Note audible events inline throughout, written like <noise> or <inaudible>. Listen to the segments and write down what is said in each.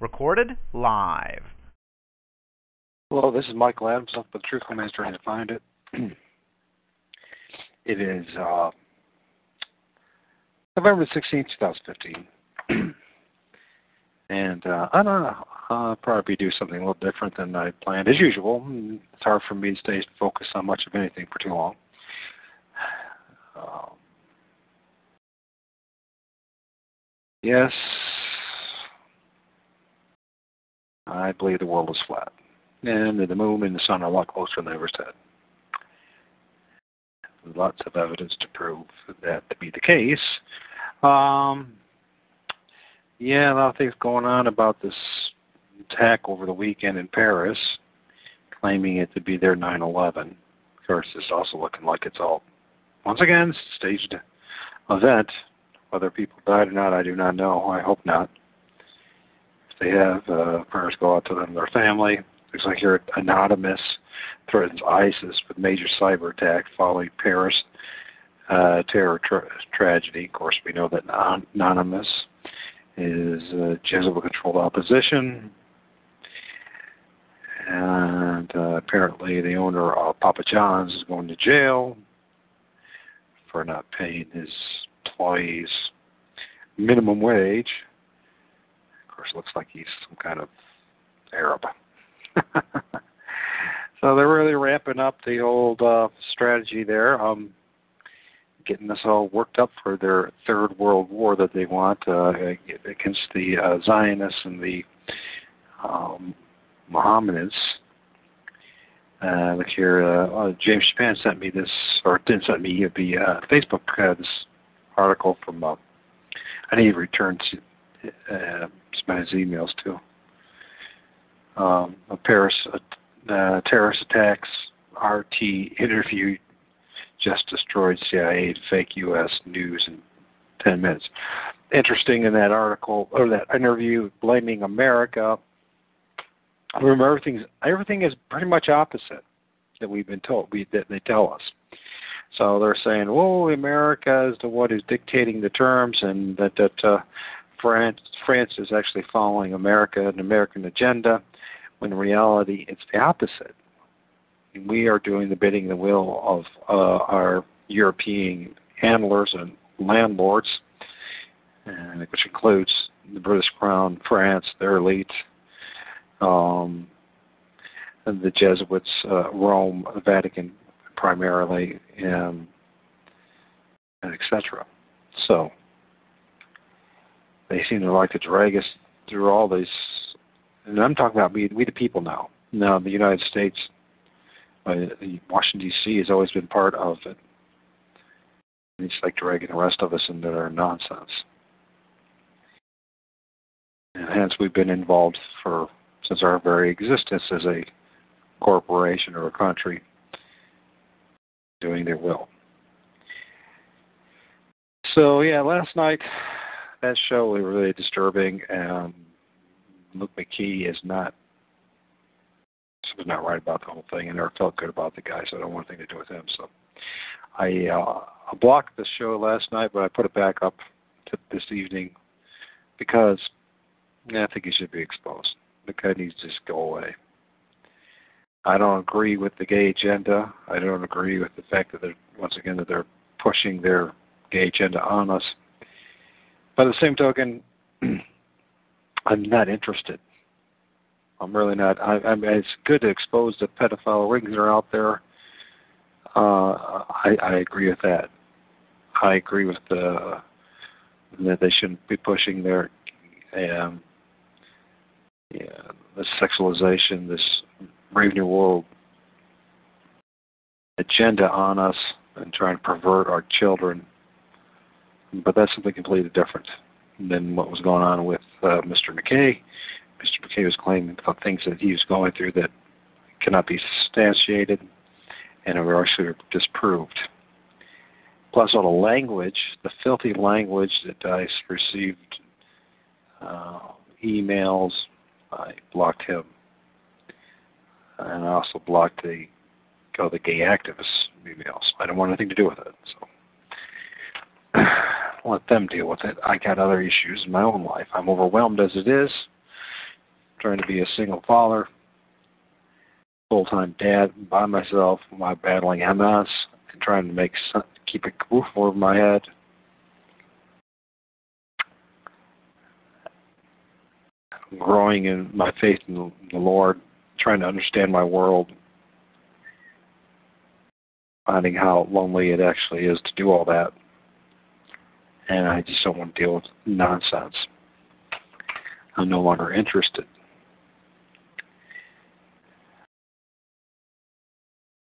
Recorded live. Hello, this is Michael Adams up with Truth trying to find it. <clears throat> it is uh, November 16, 2015. <clears throat> and uh, I don't know. I'll probably do something a little different than I planned. As usual, it's hard for me to stay focused on much of anything for too long. Um, yes, I believe the world is flat. And the moon and the sun are a lot closer than they ever said. Lots of evidence to prove that to be the case. Um, yeah, a lot of things going on about this attack over the weekend in Paris, claiming it to be their 9 11. Of course, it's also looking like it's all, once again, staged event. Whether people died or not, I do not know. I hope not they have. Uh, prayers go out to them and their family. Looks like here anonymous threatens ISIS with major cyber attack following Paris uh, terror tra- tragedy. Of course, we know that anonymous is uh, Jesuit-controlled opposition, and uh, apparently the owner of Papa John's is going to jail for not paying his employees minimum wage course, looks like he's some kind of Arab. <laughs> so they're really ramping up the old uh, strategy there, um, getting us all worked up for their third world war that they want uh, against the uh, Zionists and the um, Mohammedans. Uh, look here, uh, uh, James Japan sent me this, or didn't send me the uh, Facebook uh, this article from. Uh, I need to return to uh, of his emails too. Um, a Paris uh, terrorist attacks. RT interview just destroyed CIA fake U.S. news in 10 minutes. Interesting in that article or that interview, blaming America. Remember, everything is pretty much opposite that we've been told. We that they tell us. So they're saying, "Well, America is the one who's dictating the terms, and that that uh, France, France is actually following America, an American agenda, when in reality it's the opposite. We are doing the bidding, the will of uh, our European handlers and landlords, and, which includes the British Crown, France, their elite, um, the Jesuits, uh, Rome, the Vatican, primarily, and, and etc. So they seem to like to drag us through all these. And I'm talking about we, we the people now. Now, the United States, uh, Washington D.C. has always been part of it. It's like dragging the rest of us into their nonsense. And hence, we've been involved for since our very existence as a corporation or a country, doing their will. So yeah, last night that show was really disturbing. and Luke McKee is not was not right about the whole thing, and never felt good about the guy, so I don't want anything to do with him. So I uh, I blocked the show last night, but I put it back up to this evening because yeah, I think he should be exposed. The guy needs to just go away. I don't agree with the gay agenda. I don't agree with the fact that they're once again that they're pushing their gay agenda on us. By the same token, <clears throat> I'm not interested. I'm really not. I, I mean, it's good to expose the pedophile rings that are out there. Uh, I, I agree with that. I agree with the that they shouldn't be pushing their um, yeah, this sexualization, this brave new world agenda on us and trying to pervert our children but that's something completely different than what was going on with uh, Mr. McKay. Mr. McKay was claiming about things that he was going through that cannot be substantiated and are actually disproved. Plus, all the language, the filthy language that I received, uh, emails, I blocked him. And I also blocked the, oh, the gay activist emails. I didn't want anything to do with it. So <clears throat> let them deal with it. I got other issues in my own life. I'm overwhelmed as it is, trying to be a single father, full time dad by myself, while battling MS and trying to make keep a roof over my head. growing in my faith in the, the Lord, trying to understand my world, finding how lonely it actually is to do all that. And I just don't want to deal with nonsense. I'm no longer interested.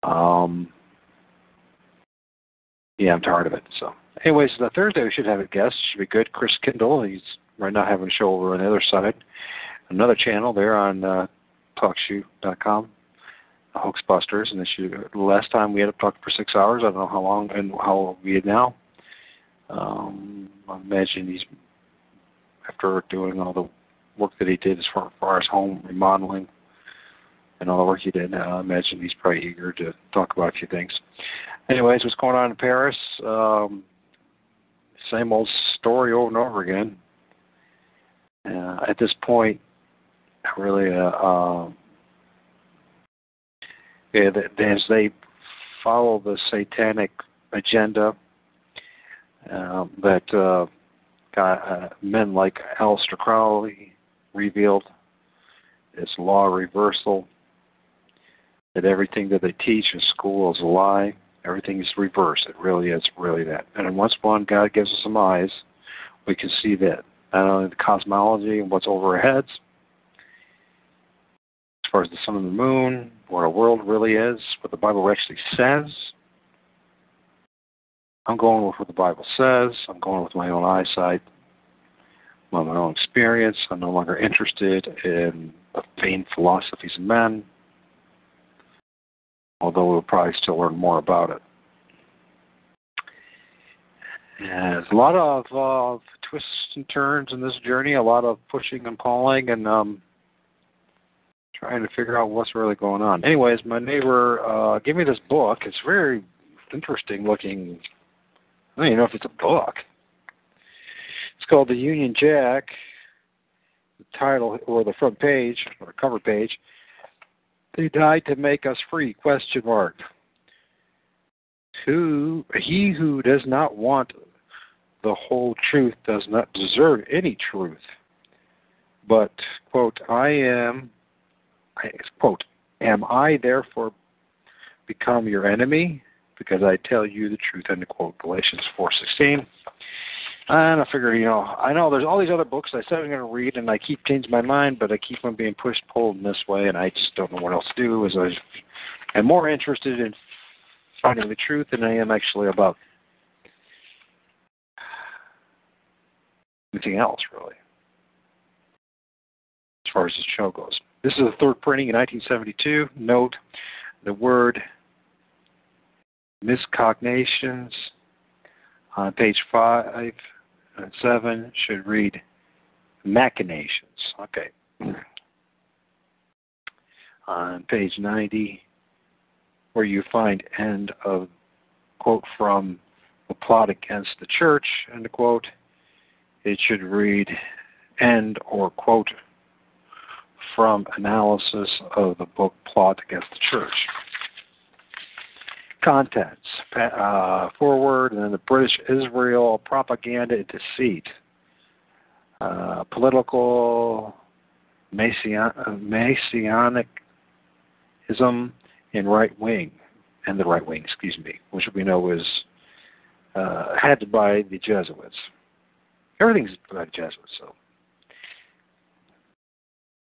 Um, yeah, I'm tired of it. So, anyways, the Thursday we should have a guest. Should be good. Chris Kindle. He's right now having a show over on the other side. Another channel there on uh, TalkShoe.com, Hoaxbusters. And this the last time we had to talk for six hours. I don't know how long and how we had now. Um, I imagine he's after doing all the work that he did as far, as far as home remodeling and all the work he did. I imagine he's probably eager to talk about a few things. Anyways, what's going on in Paris? Um, same old story over and over again. Uh, at this point, really, uh, uh, yeah, as they follow the satanic agenda that uh, uh, men like Aleister Crowley revealed, it's law reversal, that everything that they teach in school is a lie. Everything is reversed. It really is really that. And once one God gives us some eyes, we can see that not only the cosmology and what's over our heads, as far as the sun and the moon, what our world really is, what the Bible actually says. I'm going with what the Bible says. I'm going with my own eyesight, my own experience. I'm no longer interested in the vain philosophies of men, although we'll probably still learn more about it. And there's a lot of uh, twists and turns in this journey, a lot of pushing and pulling, and um, trying to figure out what's really going on. Anyways, my neighbor uh, gave me this book. It's very interesting looking. I don't even know if it's a book. It's called The Union Jack. The title or the front page or cover page. They died to make us free? Question mark. Who he who does not want the whole truth does not deserve any truth. But, quote, I am, I, quote, am I therefore become your enemy? Because I tell you the truth, end quote, Galatians 4.16. And I figured, you know, I know there's all these other books I said I'm going to read, and I keep changing my mind, but I keep on being pushed, pulled in this way, and I just don't know what else to do. As I am more interested in finding the truth than I am actually about anything else, really, as far as the show goes. This is the third printing in 1972. Note the word miscognations on page 5 and 7 should read machinations. Okay. On page 90, where you find end of quote from the plot against the church, end quote, it should read end or quote from analysis of the book Plot Against the Church. Contents uh, forward, and then the British Israel propaganda and deceit. Uh, political Messianicism in right wing, and the right wing, excuse me, which we know was uh, had by the Jesuits. Everything's about Jesuits, so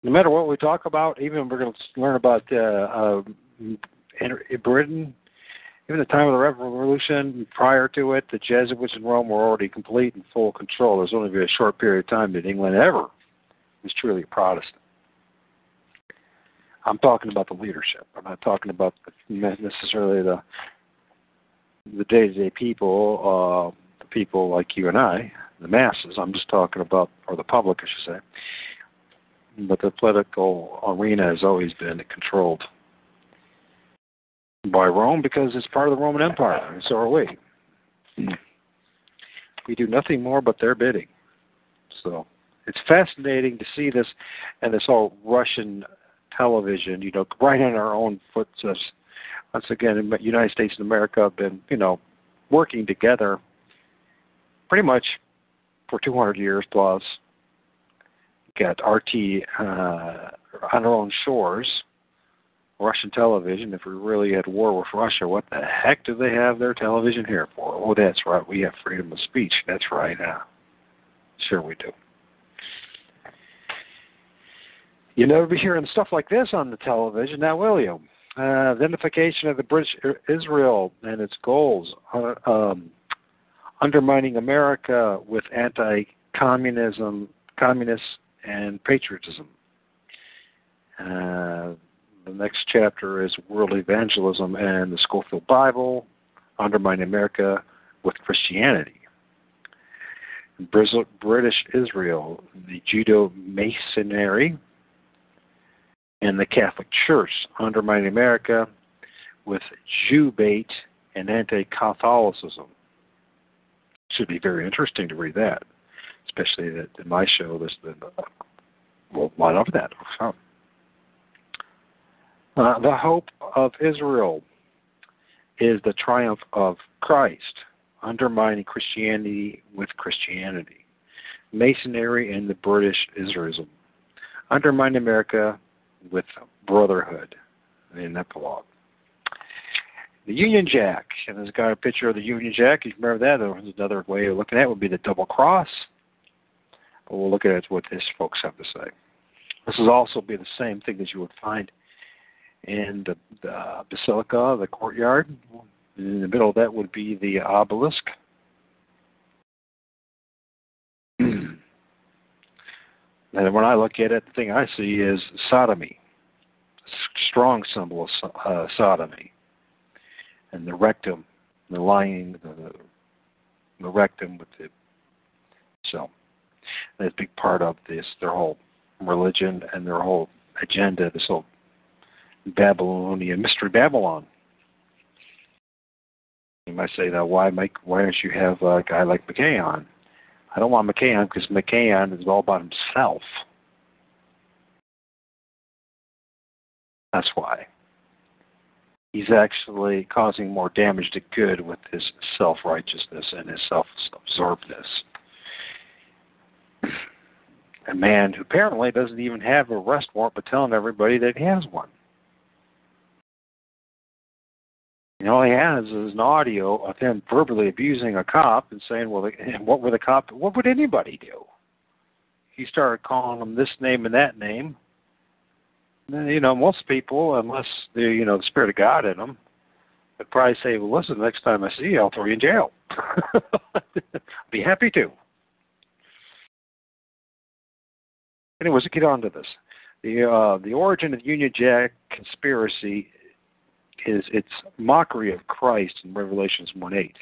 no matter what we talk about, even we're going to learn about uh, uh, Britain, even the time of the Revolution, prior to it, the Jesuits in Rome were already complete and full control. There's only been a short period of time that England ever was truly Protestant. I'm talking about the leadership. I'm not talking about necessarily the the day-to-day people, uh, the people like you and I, the masses. I'm just talking about, or the public, I should say. But the political arena has always been controlled by Rome because it's part of the Roman Empire, and so are we. We do nothing more but their bidding. So it's fascinating to see this and this whole Russian television, you know, right in our own footsteps. Once again, the United States and America have been, you know, working together pretty much for 200 years plus. Got RT uh, on our own shores, Russian television. If we really had war with Russia, what the heck do they have their television here for? Oh, that's right. We have freedom of speech. That's right. Uh, sure, we do. You never be hearing stuff like this on the television now, will you? Uh, identification of the British Israel and its goals, uh, um, undermining America with anti-communism, communists, and patriotism. Uh, the next chapter is world evangelism and the Scofield Bible, undermining America with Christianity. British Israel, the Judeo Masonry, and the Catholic Church undermining America with Jew bait and anti Catholicism. Should be very interesting to read that, especially that in my show, there's been a lot of that. Uh, the hope of Israel is the triumph of Christ, undermining Christianity with Christianity. Masonry and the British Israelism. Undermine America with brotherhood in epilogue. The Union Jack, and it's got a picture of the Union Jack. If you remember that? There's another way of looking at it would be the double cross. But we'll look at what these folks have to say. This will also be the same thing that you would find in the, the basilica, the courtyard. In the middle of that would be the obelisk. <clears throat> And when I look at it, the thing I see is sodomy, strong symbol of uh, sodomy, and the rectum, the lining, the, the rectum with the so that's a big part of this their whole religion and their whole agenda, this whole Babylonian mystery Babylon. You might say, now why make why don't you have a guy like McKay on? I don't want McCann because McCann is all about himself. That's why. He's actually causing more damage to good with his self righteousness and his self absorbedness. A man who apparently doesn't even have a arrest warrant but telling everybody that he has one. And all he has is an audio of him verbally abusing a cop and saying, "Well, what would the cop? What would anybody do?" He started calling him this name and that name. And, you know, most people, unless they, you know, the spirit of God in them, would probably say, "Well, listen, next time I see you, I'll throw you in jail." <laughs> I'd be happy to. Anyways, let's get on to this. The uh, the origin of the Union Jack conspiracy is its mockery of Christ in Revelations 1 8.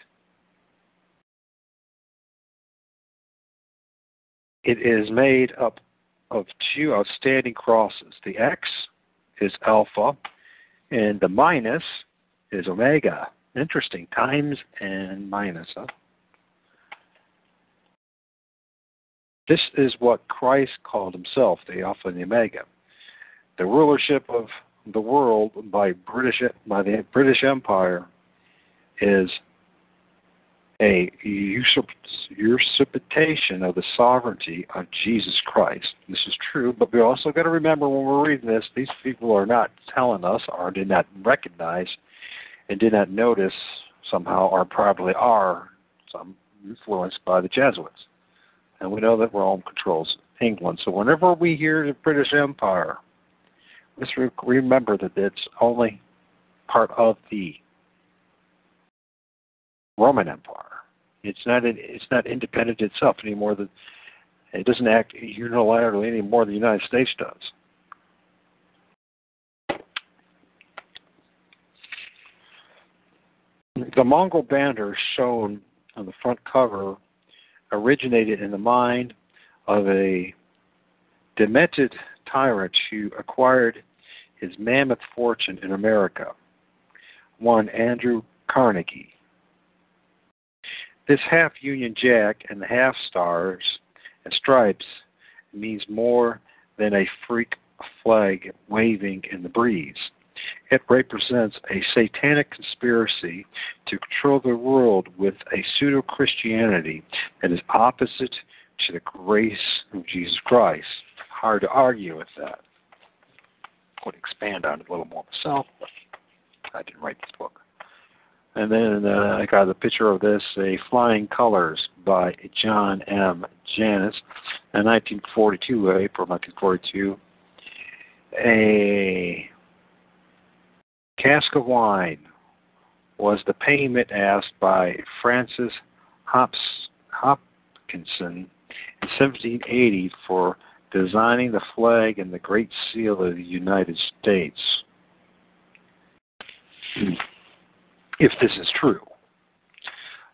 It is made up of two outstanding crosses. The X is alpha, and the minus is omega. Interesting. Times and minus. Huh? This is what Christ called himself, the Alpha and the Omega. The rulership of the world by British by the British Empire is a usurpation of the sovereignty of Jesus Christ. This is true, but we also got to remember when we're reading this, these people are not telling us or did not recognize and did not notice somehow or probably are some influenced by the Jesuits. And we know that Rome controls England. So whenever we hear the British Empire, Let's re- remember that it's only part of the Roman Empire. It's not it's not independent itself anymore. It doesn't act unilaterally any more than the United States does. The Mongol banner shown on the front cover originated in the mind of a demented tyrant who acquired his mammoth fortune in America, one Andrew Carnegie. This half Union Jack and the half stars and stripes means more than a freak flag waving in the breeze. It represents a satanic conspiracy to control the world with a pseudo Christianity that is opposite to the grace of Jesus Christ. Hard to argue with that. Would expand on it a little more myself, but I didn't write this book. And then uh, I got a picture of this, a Flying Colors by John M. Janis, in 1942, April 1942. A cask of wine was the payment asked by Francis Hops, Hopkinson in 1780 for designing the flag and the Great Seal of the United States. <clears throat> if this is true.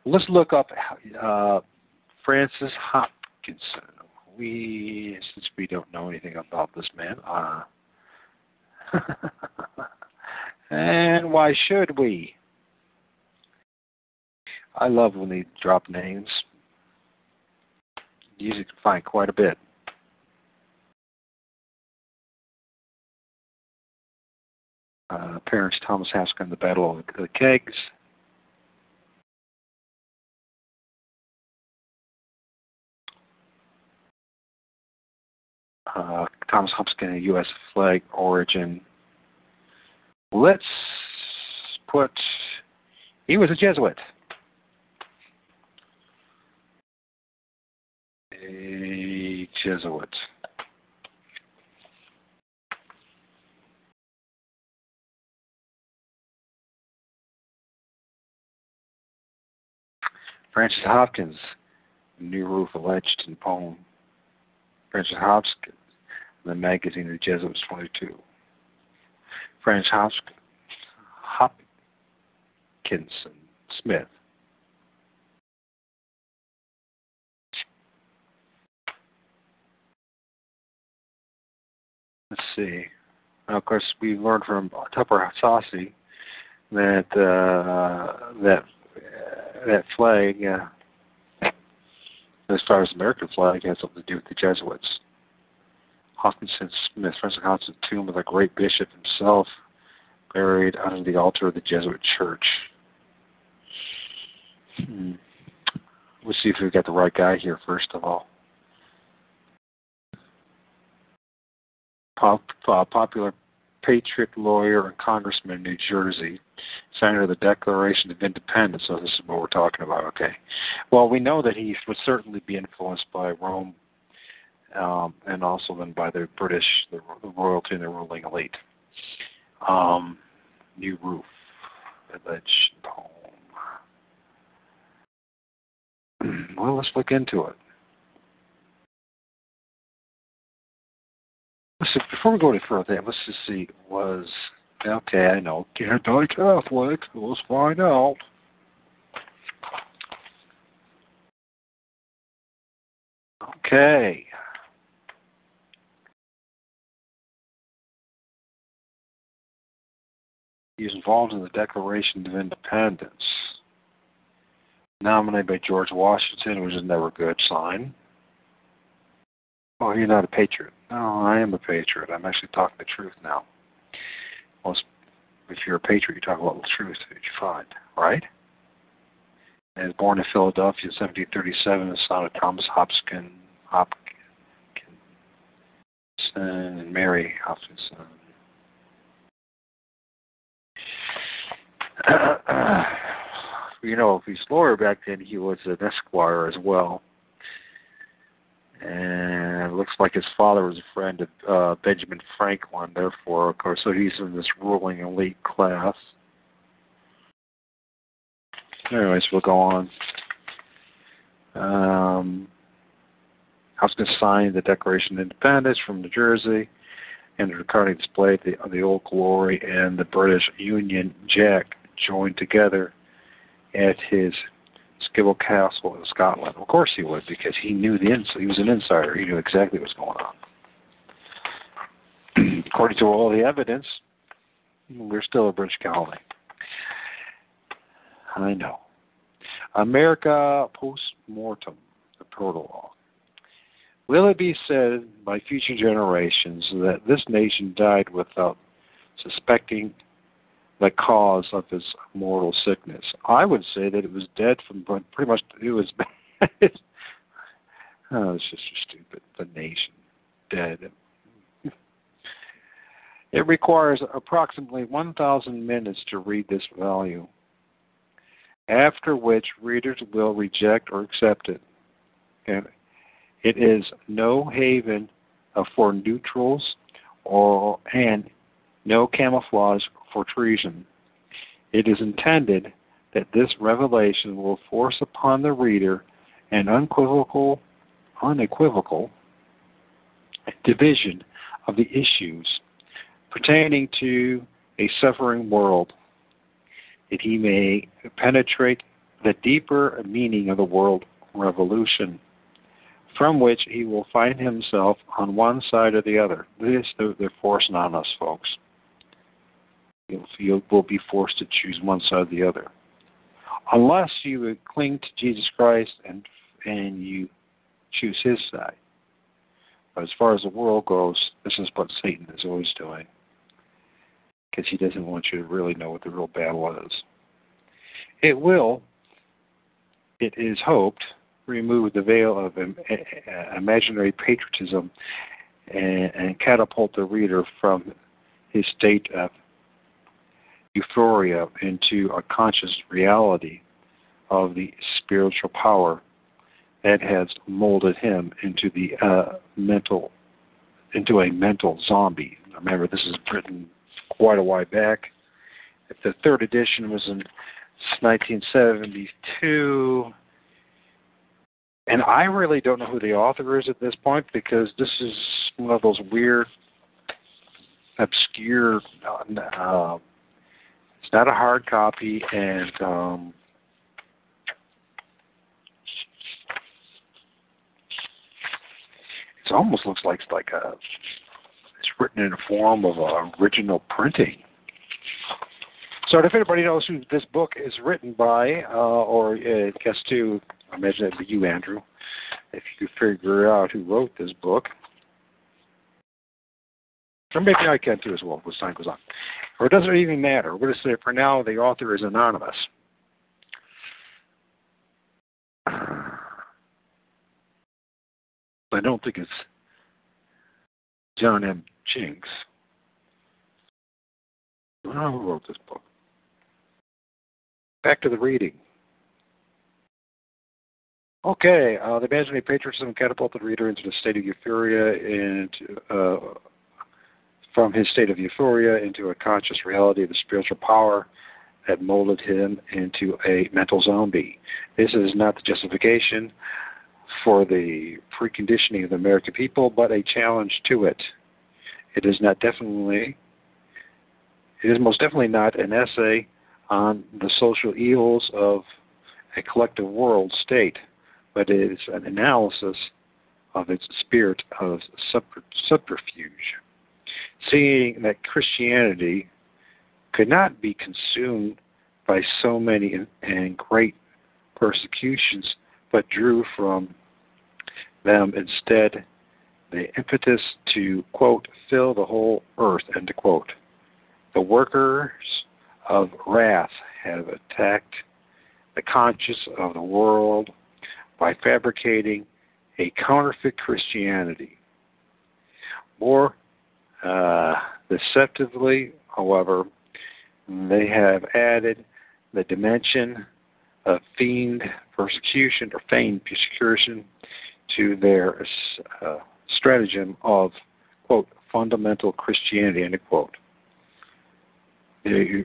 Let's look up uh, Francis Hopkinson. We, since we don't know anything about this man, uh, <laughs> and why should we? I love when they drop names. Usually can find quite a bit. Uh, parents Thomas Haskell the Battle of the Kegs. Uh, Thomas Hopkins, U.S. flag origin. Let's put. He was a Jesuit. A Jesuit. Francis Hopkins, New Roof alleged in poem. Francis Hopkins, the magazine The Jesuits 22. Francis Hopkins, Hopkinson Smith. Let's see. Now, of course, we learned from Tupper Saucy that uh, that that flag, uh, as far as the American flag, has something to do with the Jesuits. Hopkinson Smith, Francis Hopkinson tomb of the great bishop himself, buried under the altar of the Jesuit church. Hmm. Let's see if we've got the right guy here, first of all. Pop, uh, popular patriot lawyer and congressman in New Jersey, signer of the Declaration of Independence. So this is what we're talking about. Okay. Well, we know that he would certainly be influenced by Rome, um, and also then by the British, the, the royalty and the ruling elite. Um, New Roof, alleged poem. well, let's look into it. Listen, before we go any further, let's just see. Was okay? I know anti-Catholic. Let's find out. Okay. He was involved in the Declaration of Independence, nominated by George Washington, which is never a good sign. Oh, you're not a patriot. No, I am a patriot. I'm actually talking the truth now. Well, if you're a patriot, you talk about the truth that you find, right? And born in Philadelphia in 1737, the son of Thomas Hopkins, Hopkins and Mary Hopkinson. <clears throat> you know, if he's lawyer back then, he was an esquire as well and looks like his father was a friend of uh, Benjamin Franklin. Therefore, of course, so he's in this ruling elite class. Anyways, we'll go on. Um, to sign the Declaration of Independence from New Jersey, and the recording displayed the the Old Glory and the British Union Jack joined together at his Skibo Castle in Scotland. Of course he would, because he knew the ins- he was an insider. He knew exactly what was going on. <clears throat> According to all the evidence, we're still a British colony. I know. America post mortem, the prologue. Will it be said by future generations that this nation died without suspecting the cause of his mortal sickness? I would say that it was dead from pretty much, it was, <laughs> oh, it's just stupid. The nation, dead. It requires approximately 1,000 minutes to read this value, after which readers will reject or accept it. And it is no haven for neutrals or and no camouflage for treason. It is intended that this revelation will force upon the reader an unequivocal, unequivocal division of the issues pertaining to a suffering world, that he may penetrate the deeper meaning of the world revolution, from which he will find himself on one side or the other. This they're forcing on us, folks. You will be forced to choose one side or the other, unless you cling to Jesus Christ and and you choose His side. But as far as the world goes, this is what Satan is always doing because he doesn't want you to really know what the real battle is. It will, it is hoped, remove the veil of imaginary patriotism and, and catapult the reader from his state of euphoria into a conscious reality of the spiritual power that has molded him into the uh, mental into a mental zombie. Remember, this is written quite a while back. If the third edition was in 1972, and I really don't know who the author is at this point because this is one of those weird, obscure. Uh, it's not a hard copy, and um, it almost looks like like a it's written in the form of uh, original printing. So if anybody knows who this book is written by, uh, or uh, guess to, I imagine it'd be you, Andrew, if you could figure out who wrote this book. Or maybe I can too as well as time goes on. Or it doesn't even matter. We're going to say for now the author is anonymous. <sighs> I don't think it's John M. Jenks. who wrote this book? Back to the reading. Okay, uh, the imaginary patriotism catapulted the reader into the state of euphoria and uh, from his state of euphoria into a conscious reality of the spiritual power that molded him into a mental zombie. This is not the justification for the preconditioning of the American people, but a challenge to it. It is not definitely, it is most definitely not an essay on the social evils of a collective world state, but it is an analysis of its spirit of subterfuge. Seeing that Christianity could not be consumed by so many and great persecutions, but drew from them instead the impetus to, quote, fill the whole earth, end quote. The workers of wrath have attacked the conscience of the world by fabricating a counterfeit Christianity. More uh, deceptively, however, they have added the dimension of fiend persecution or feigned persecution to their uh, stratagem of, quote, fundamental Christianity, end quote. The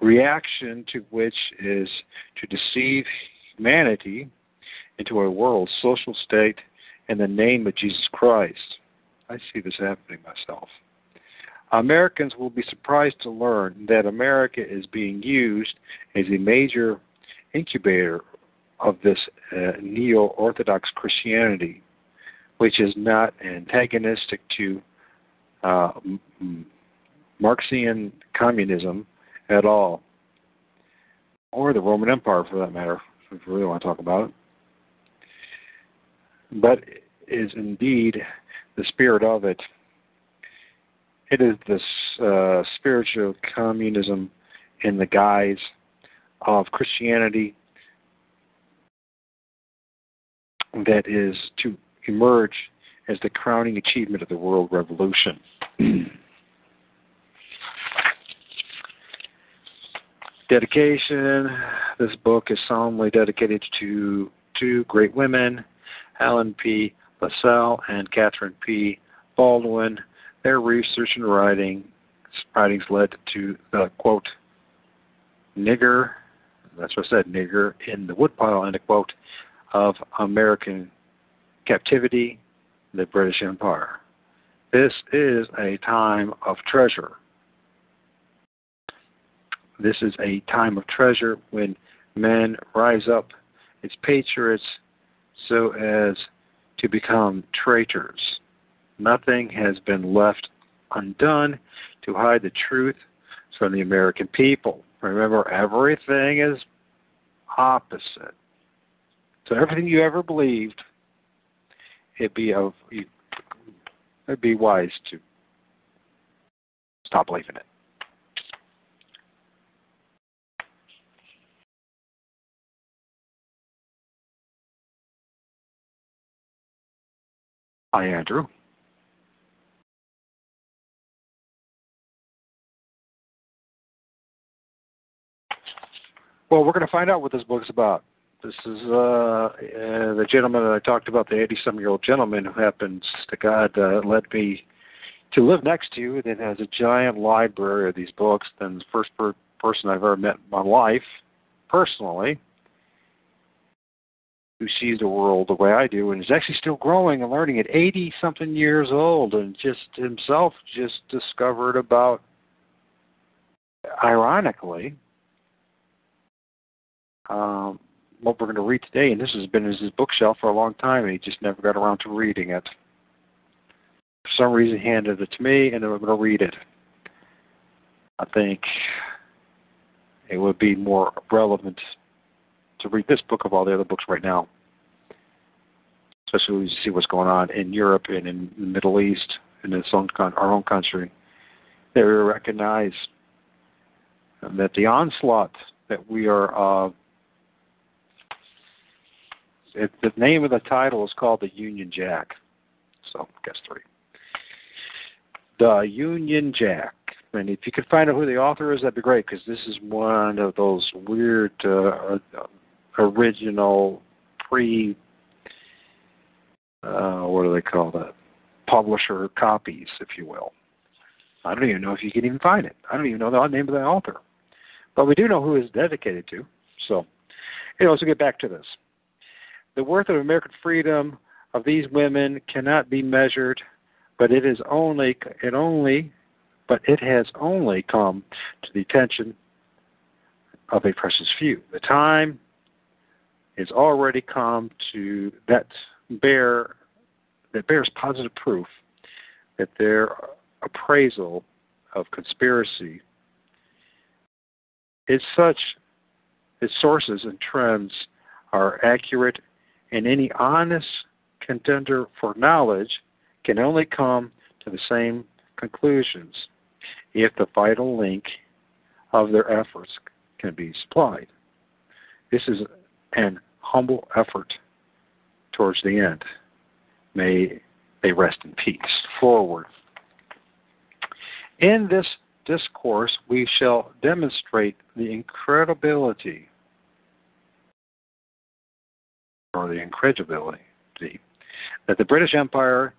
reaction to which is to deceive humanity into a world social state in the name of Jesus Christ. I see this happening myself. Americans will be surprised to learn that America is being used as a major incubator of this uh, neo Orthodox Christianity which is not antagonistic to uh, Marxian communism at all, or the Roman Empire for that matter. if we really want to talk about it. But is indeed the spirit of it. It is this uh, spiritual communism in the guise of Christianity that is to emerge as the crowning achievement of the world revolution. <clears throat> Dedication. This book is solemnly dedicated to two great women, Helen P. LaSalle and Catherine P. Baldwin. Their research and writing writings led to the quote nigger that's what I said, nigger in the woodpile end quote of American captivity, the British Empire. This is a time of treasure. This is a time of treasure when men rise up as patriots so as to become traitors. Nothing has been left undone to hide the truth from the American people. Remember, everything is opposite. So everything you ever believed, it'd be of it'd be wise to stop believing it. Hi, Andrew. Well, we're going to find out what this book's about. This is uh, uh, the gentleman that I talked about, the 80 some year old gentleman who happens to God uh, let me to live next to that has a giant library of these books. Then the first per- person I've ever met in my life, personally, who sees the world the way I do and is actually still growing and learning at 80 something years old and just himself just discovered about ironically um, what we're going to read today and this has been in his bookshelf for a long time and he just never got around to reading it for some reason he handed it to me and I'm going to read it I think it would be more relevant to read this book of all the other books right now, especially when you see what's going on in Europe and in the Middle East and in own, our own country. That we recognize that the onslaught that we are. Uh, it, the name of the title is called the Union Jack. So, guess three. The Union Jack. And if you could find out who the author is, that'd be great because this is one of those weird uh, original pre uh, what do they call that publisher copies, if you will. I don't even know if you can even find it. I don't even know the name of the author, but we do know who it's dedicated to. So, anyway, let's get back to this. The worth of American freedom of these women cannot be measured, but it is only it only but it has only come to the attention of a precious few. The time is already come to that bear that bears positive proof that their appraisal of conspiracy is such its sources and trends are accurate and any honest contender for knowledge can only come to the same conclusions if the vital link of their efforts can be supplied. This is an humble effort towards the end. May they rest in peace. Forward. In this discourse, we shall demonstrate the incredibility or the incredibility that the British Empire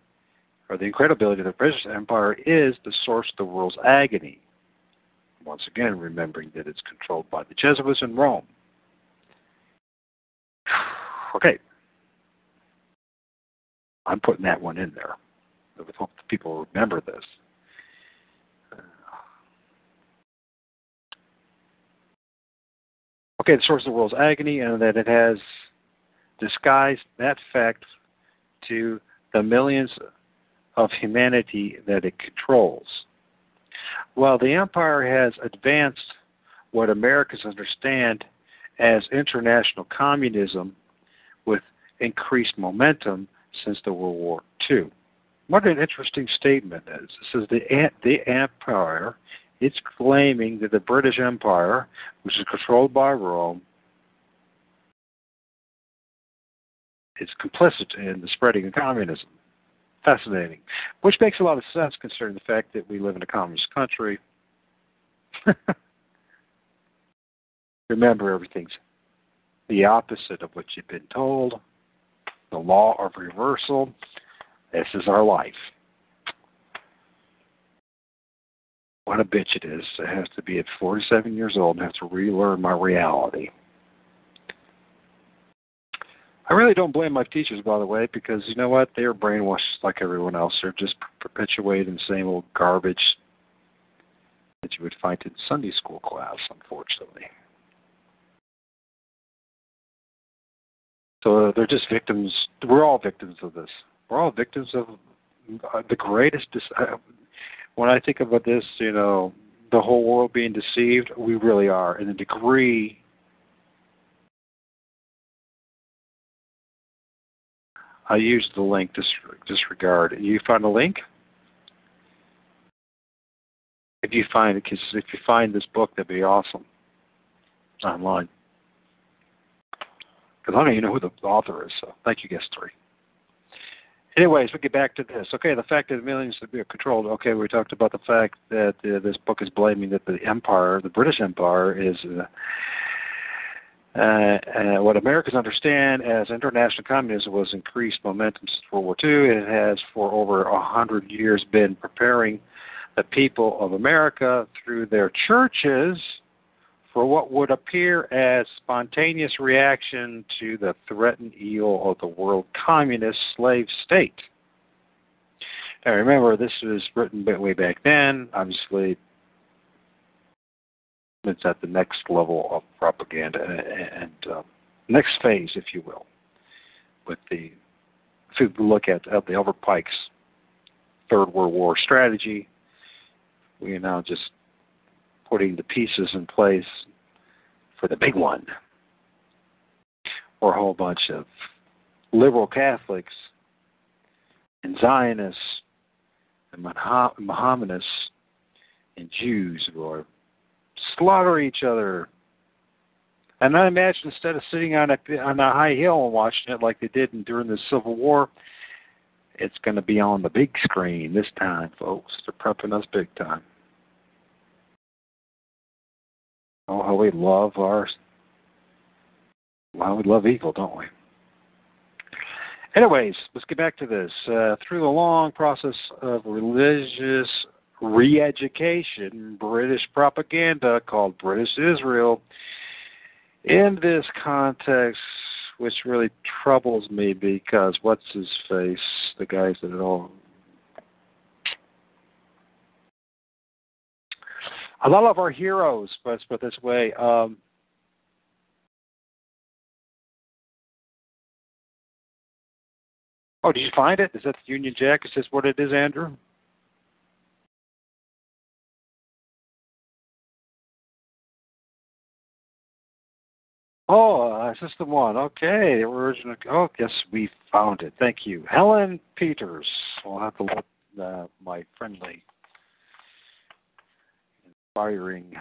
or the incredibility of the British Empire is the source of the world's agony. Once again, remembering that it's controlled by the Jesuits in Rome. <sighs> Okay. I'm putting that one in there. I hope that people remember this. <sighs> Okay, the source of the world's agony, and that it has disguised that fact to the millions of humanity that it controls. While the empire has advanced what Americans understand as international communism with increased momentum since the World War II. What an interesting statement is. It says the, the empire, it's claiming that the British Empire, which is controlled by Rome, is complicit in the spreading of communism. Fascinating. Which makes a lot of sense considering the fact that we live in a communist country. <laughs> Remember, everything's the opposite of what you've been told. The law of reversal. This is our life. What a bitch it is. It has to be at 47 years old and have to relearn my reality. I really don't blame my teachers, by the way, because you know what? They are brainwashed like everyone else. They're just perpetuating the same old garbage that you would find in Sunday school class, unfortunately. So uh, they're just victims. We're all victims of this. We're all victims of uh, the greatest. Uh, when I think about this, you know, the whole world being deceived, we really are. And the degree I used the link dis- disregard. You find a link? If you find because if you find this book, that'd be awesome. Online. Because I don't even know who the author is. So thank you, guest three. Anyways, we get back to this. Okay, the fact that millions are controlled. Okay, we talked about the fact that uh, this book is blaming that the empire, the British Empire, is uh, uh, uh, what Americans understand as international communism was increased momentum since World War II. It has for over a hundred years been preparing the people of America through their churches for what would appear as spontaneous reaction to the threatened evil of the world communist slave state. Now remember, this was written way back then. Obviously, it's at the next level of propaganda and uh, next phase, if you will, with the if you look at, the Albert Pike's Third World War strategy, we are now just putting the pieces in place for the big one, or a whole bunch of liberal Catholics and Zionists and Mohammedanists and Jews who are slaughter each other. And I imagine instead of sitting on a on a high hill and watching it like they did during the Civil War, it's going to be on the big screen this time, folks. They're prepping us big time. Oh, how we love our, well, we love evil, don't we? Anyways, let's get back to this. Uh, through the long process of religious re education British propaganda called British Israel. In this context, which really troubles me because what's his face? The guys that it all. A lot of our heroes, let's put it this way, um, Oh, did you find it? Is that the Union Jack? Is this what it is, Andrew? Oh, uh, this one? Okay, original. Oh, yes, we found it. Thank you, Helen Peters. I'll have to let uh, my friendly, inspiring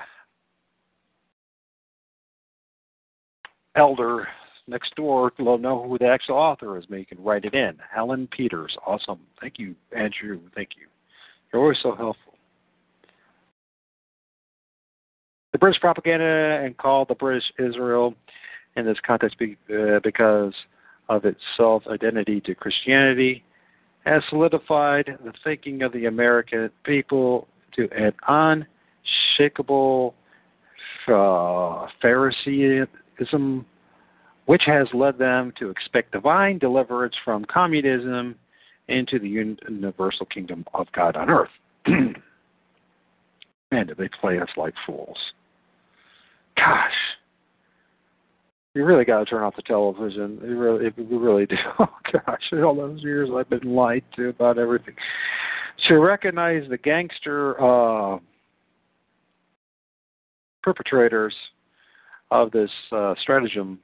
elder next door will know who the actual author is. Maybe you can write it in. Helen Peters. Awesome. Thank you, Andrew. Thank you. You're always so helpful. The British propaganda and called the British Israel in this context be, uh, because of its self identity to Christianity has solidified the thinking of the American people to an unshakable uh, Phariseeism, which has led them to expect divine deliverance from communism into the universal kingdom of God on earth. <clears throat> Man, did they play us like fools. Gosh, you really got to turn off the television. You really, we really do. <laughs> Oh gosh, all those years I've been lied to about everything. To recognize the gangster uh, perpetrators of this uh, stratagem,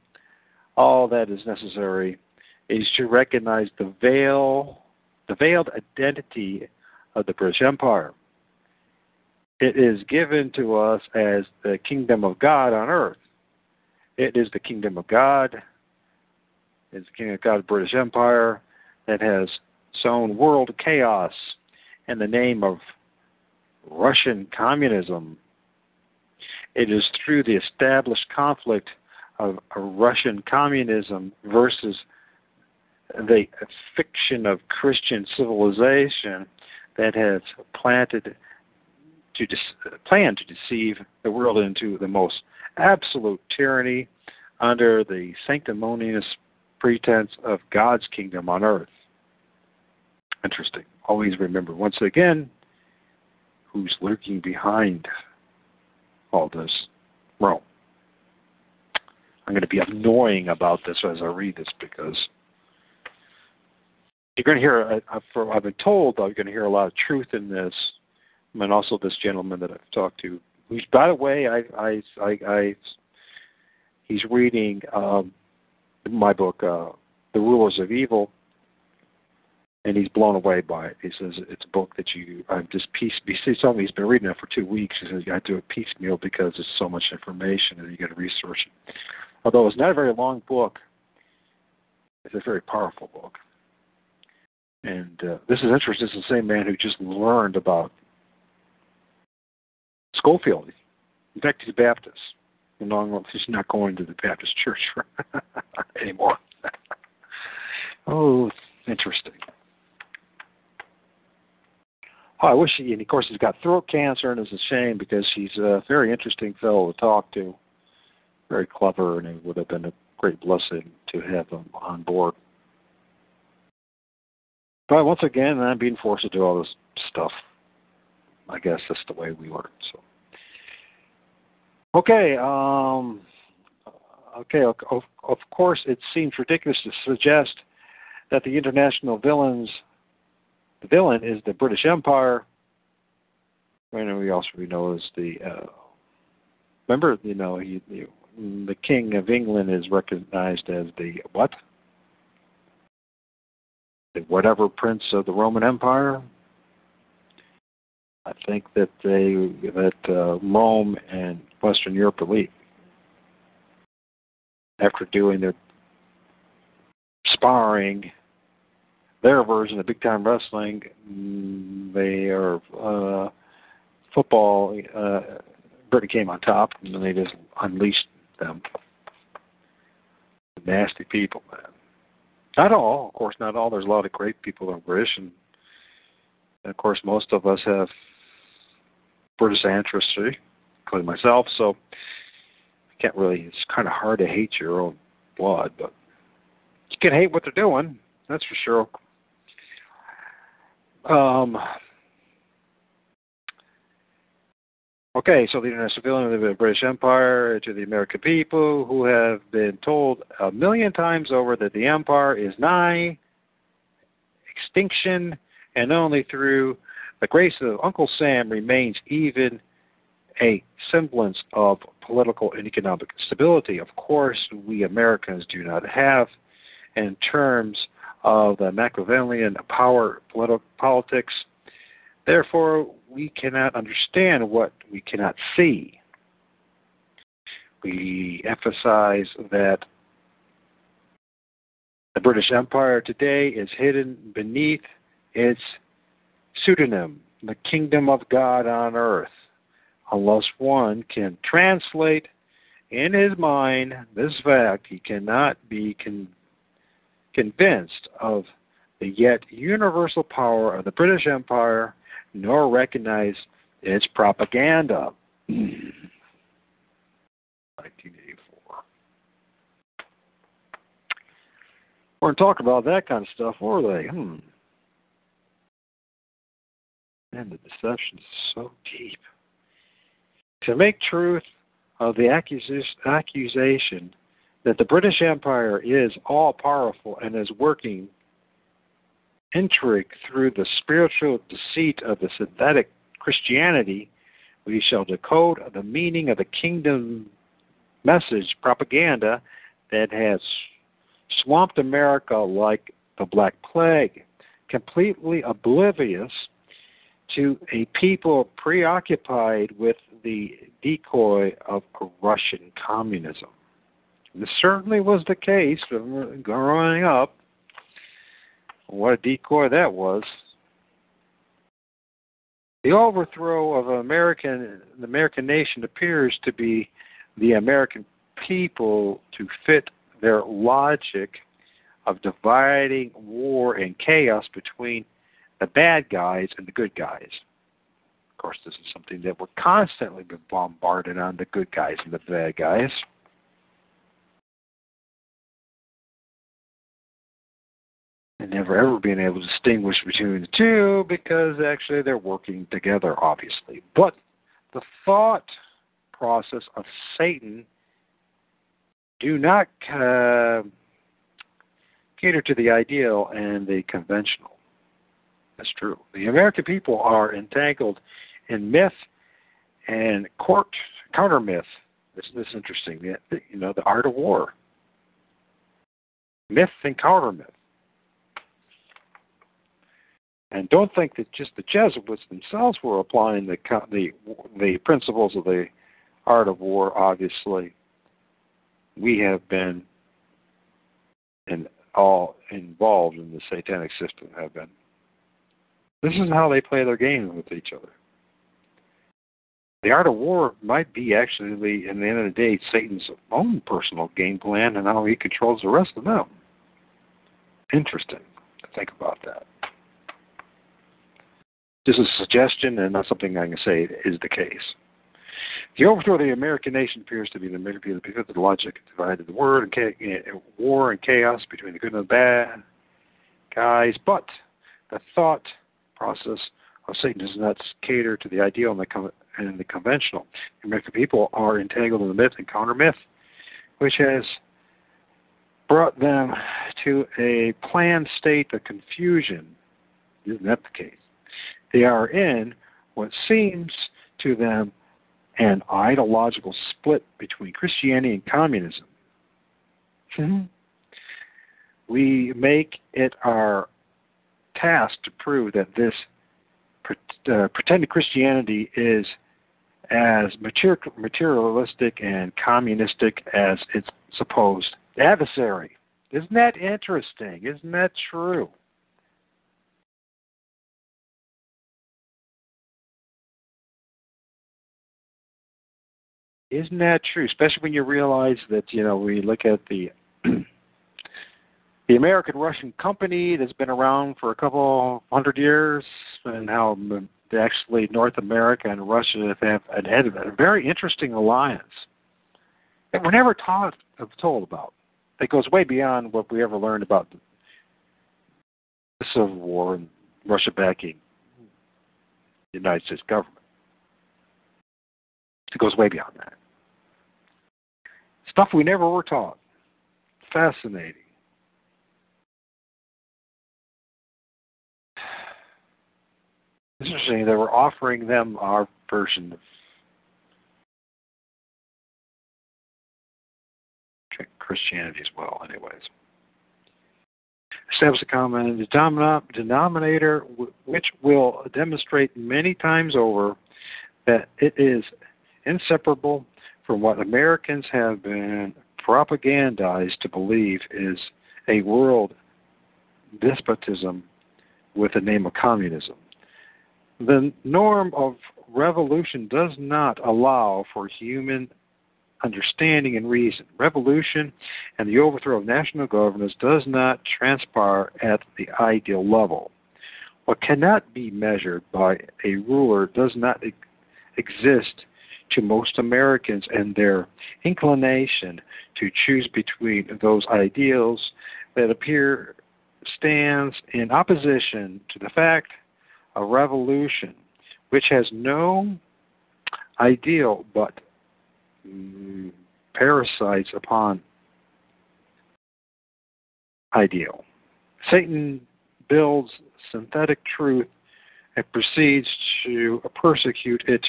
all that is necessary is to recognize the veil, the veiled identity of the British Empire. It is given to us as the kingdom of God on earth. It is the kingdom of God. It's the kingdom of God, the British Empire, that has sown world chaos in the name of Russian communism. It is through the established conflict of Russian communism versus the fiction of Christian civilization that has planted to dis- plan to deceive the world into the most absolute tyranny under the sanctimonious pretense of God's kingdom on earth. Interesting. Always remember, once again, who's lurking behind all this? Rome. I'm going to be annoying about this as I read this because you're going to hear, I've been told, you're going to hear a lot of truth in this and also this gentleman that I've talked to, who's by the way, I I I, I he's reading um, my book, uh, The Rulers of Evil, and he's blown away by it. He says it's a book that you I've just piece. He told me he's been reading it for two weeks. He says I do it piecemeal because it's so much information and you got to research it. Although it's not a very long book, it's a very powerful book. And uh, this is interesting. This is the same man who just learned about Scofield. In fact, he's a Baptist. And he's not going to the Baptist church <laughs> anymore. oh, interesting. Oh, I wish he, and of course he's got throat cancer, and it's a shame because he's a very interesting fellow to talk to, very clever, and it would have been a great blessing to have him on board. But once again, I'm being forced to do all this stuff. I guess that's the way we learn. So. Okay. Um, okay. Of, of course, it seems ridiculous to suggest that the international villains, the villain is the British Empire. And we also we know is the uh, remember you know he, he, the King of England is recognized as the what? The whatever prince of the Roman Empire. I think that they that uh, Rome and Western Europe elite after doing their sparring, their version of big time wrestling, mm, they are uh, football. Uh, Britain came on top, and then they just unleashed them. Nasty people, man. Not all, of course, not all. There's a lot of great people in British, and, and of course, most of us have British ancestry, including myself. So I can't really. It's kind of hard to hate your own blood, but you can hate what they're doing. That's for sure. Um, okay, so the international villain of the British Empire to the American people who have been told a million times over that the empire is nigh extinction, and only through the grace of Uncle Sam remains even a semblance of political and economic stability. Of course, we Americans do not have, in terms of the Machiavellian power politi- politics. Therefore, we cannot understand what we cannot see. We emphasize that the British Empire today is hidden beneath its pseudonym, the kingdom of God on earth, unless one can translate in his mind this fact, he cannot be con- convinced of the yet universal power of the British Empire, nor recognize its propaganda. 1984. We're going to talk about that kind of stuff, were they? Hmm. And the deception is so deep. To make truth of the accusation that the British Empire is all powerful and is working intrigue through the spiritual deceit of the synthetic Christianity, we shall decode the meaning of the kingdom message propaganda that has swamped America like the Black Plague, completely oblivious to a people preoccupied with the decoy of Russian communism. This certainly was the case growing up. What a decoy that was. The overthrow of American the American nation appears to be the American people to fit their logic of dividing war and chaos between the bad guys and the good guys. Of course, this is something that we're constantly been bombarded on the good guys and the bad guys. And never ever being able to distinguish between the two because actually they're working together, obviously. But the thought process of Satan do not uh, cater to the ideal and the conventional. That's true. The American people are entangled in myth and court counter myth. This, this is interesting. The, you know, the art of war. Myth and counter myth. And don't think that just the Jesuits themselves were applying the the the principles of the art of war. Obviously, we have been and all involved in the satanic system have been. This is how they play their games with each other. The art of war might be actually, in the end of the day, Satan's own personal game plan and how he controls the rest of them. Interesting to think about that. Is a suggestion and not something I can say is the case. The overthrow of the American nation appears to be the because of the logic divided the word and eh, war and chaos between the good and the bad guys, but the thought process of Satan does not cater to the ideal and the, com- and the conventional. The American people are entangled in the myth and counter myth, which has brought them to a planned state of confusion. Isn't that the case? They are in what seems to them an ideological split between Christianity and communism. Mm-hmm. We make it our task to prove that this uh, pretended Christianity is as materialistic and communistic as its supposed adversary. Isn't that interesting? Isn't that true? Isn't that true? Especially when you realize that you know we look at the <clears throat> the American Russian company that's been around for a couple hundred years, and how actually North America and Russia have had a very interesting alliance that we're never taught told about. It goes way beyond what we ever learned about the Civil War and Russia backing the United States government. It goes way beyond that. Stuff we never were taught. Fascinating. It's interesting they were offering them our version of Christianity as well, anyways. Establish a common denominator which will demonstrate many times over that it is inseparable from what Americans have been propagandized to believe is a world despotism with the name of communism. The norm of revolution does not allow for human understanding and reason. Revolution and the overthrow of national governments does not transpire at the ideal level. What cannot be measured by a ruler does not exist to most Americans and their inclination to choose between those ideals that appear stands in opposition to the fact of revolution, which has no ideal but mm, parasites upon ideal. Satan builds synthetic truth and proceeds to persecute it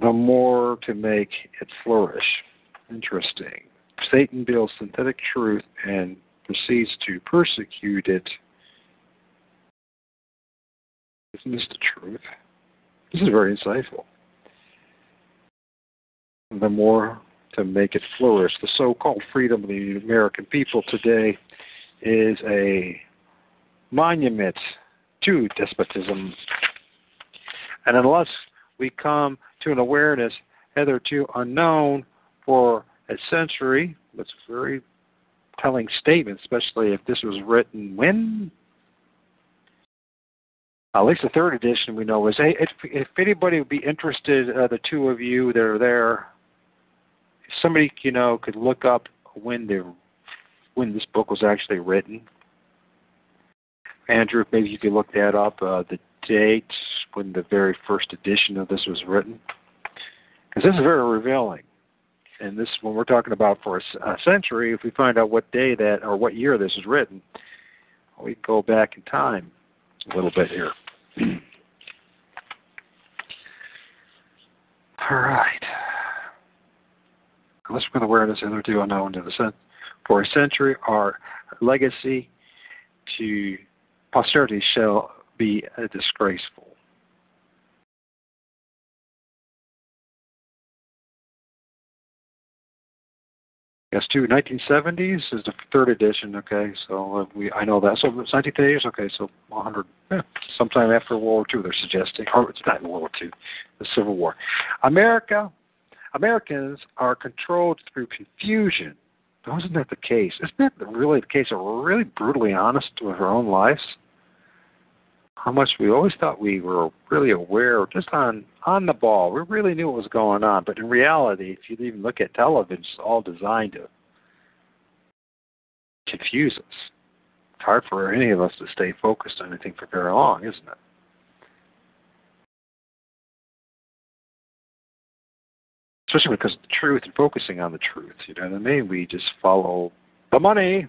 the more to make it flourish. Interesting. Satan builds synthetic truth and proceeds to persecute it. Isn't this the truth? This is very insightful. The more to make it flourish. The so called freedom of the American people today is a monument to despotism. And unless we come to an awareness hitherto unknown for a century, that's very telling statement, especially if this was written when? At least the third edition we know is. Hey, if, if anybody would be interested, uh, the two of you that are there, somebody you know could look up when the when this book was actually written. Andrew, maybe you could look that up. Uh, the date when the very first edition of this was written, because this is very revealing. And this, when we're talking about for a, a century, if we find out what day that or what year this is written, we go back in time a little bit here. <clears throat> All right. Let's with awareness hitherto unknown to the sense for a century, our legacy to posterity shall be disgraceful. Yes, two 1970s is the third edition. Okay, so uh, we I know that. So it's 1980s. Okay, so 100, yeah, sometime after World War II. They're suggesting, or it's not in World War II, the Civil War. America, Americans are controlled through confusion wasn't that the case? Isn't that really the case? Are really brutally honest with our own lives? How much we always thought we were really aware, just on on the ball. We really knew what was going on, but in reality, if you even look at television, it's all designed to confuse us. It's hard for any of us to stay focused on anything for very long, isn't it? especially because the truth and focusing on the truth. You know what I mean? We just follow the money.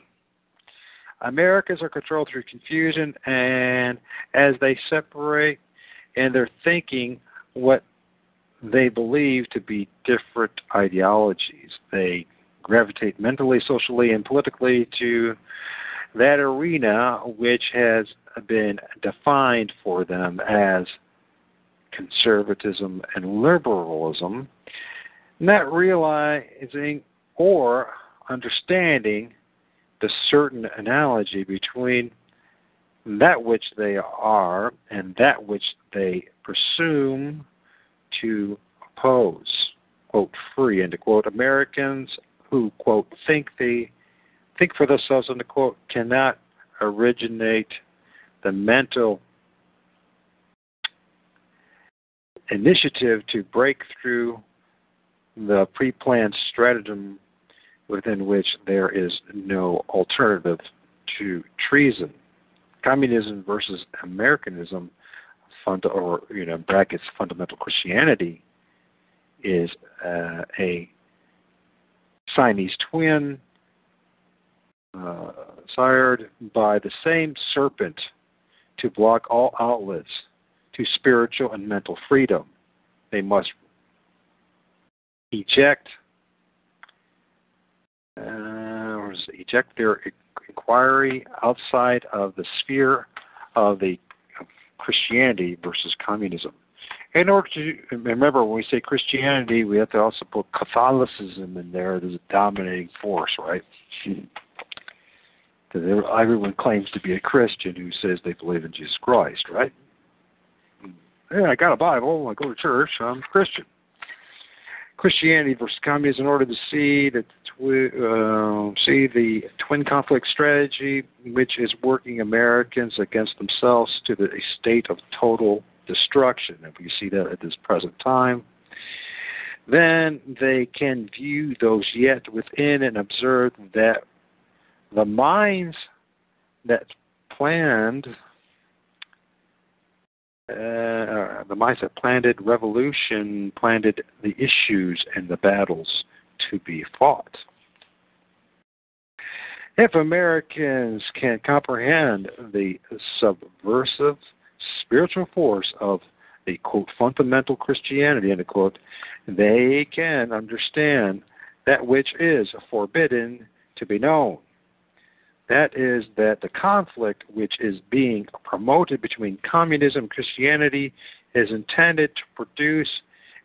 Americans are controlled through confusion, and as they separate and they're thinking what they believe to be different ideologies, they gravitate mentally, socially, and politically to that arena which has been defined for them as conservatism and liberalism not realizing or understanding the certain analogy between that which they are and that which they presume to oppose. Quote, free, end quote. Americans who, quote, think they think for themselves, end quote, cannot originate the mental initiative to break through the pre planned stratagem within which there is no alternative to treason. Communism versus Americanism, or you know brackets fundamental Christianity, is uh, a Siamese twin, uh, sired by the same serpent to block all outlets to spiritual and mental freedom. They must eject Uh, eject their inquiry outside of the sphere of the Christianity versus communism. In order to remember, when we say Christianity, we have to also put Catholicism in there as a dominating force, right? Because everyone claims to be a Christian who says they believe in Jesus Christ, right? Yeah, I got a Bible. I go to church. I'm a Christian. Christianity versus communism in order to see that uh, see the twin conflict strategy, which is working Americans against themselves to the a state of total destruction. If we see that at this present time, then they can view those yet within and observe that the minds that planned uh, the minds that planted revolution planted the issues and the battles to be fought. If Americans can comprehend the subversive spiritual force of the quote fundamental Christianity end quote, they can understand that which is forbidden to be known. That is that the conflict which is being promoted between communism and Christianity is intended to produce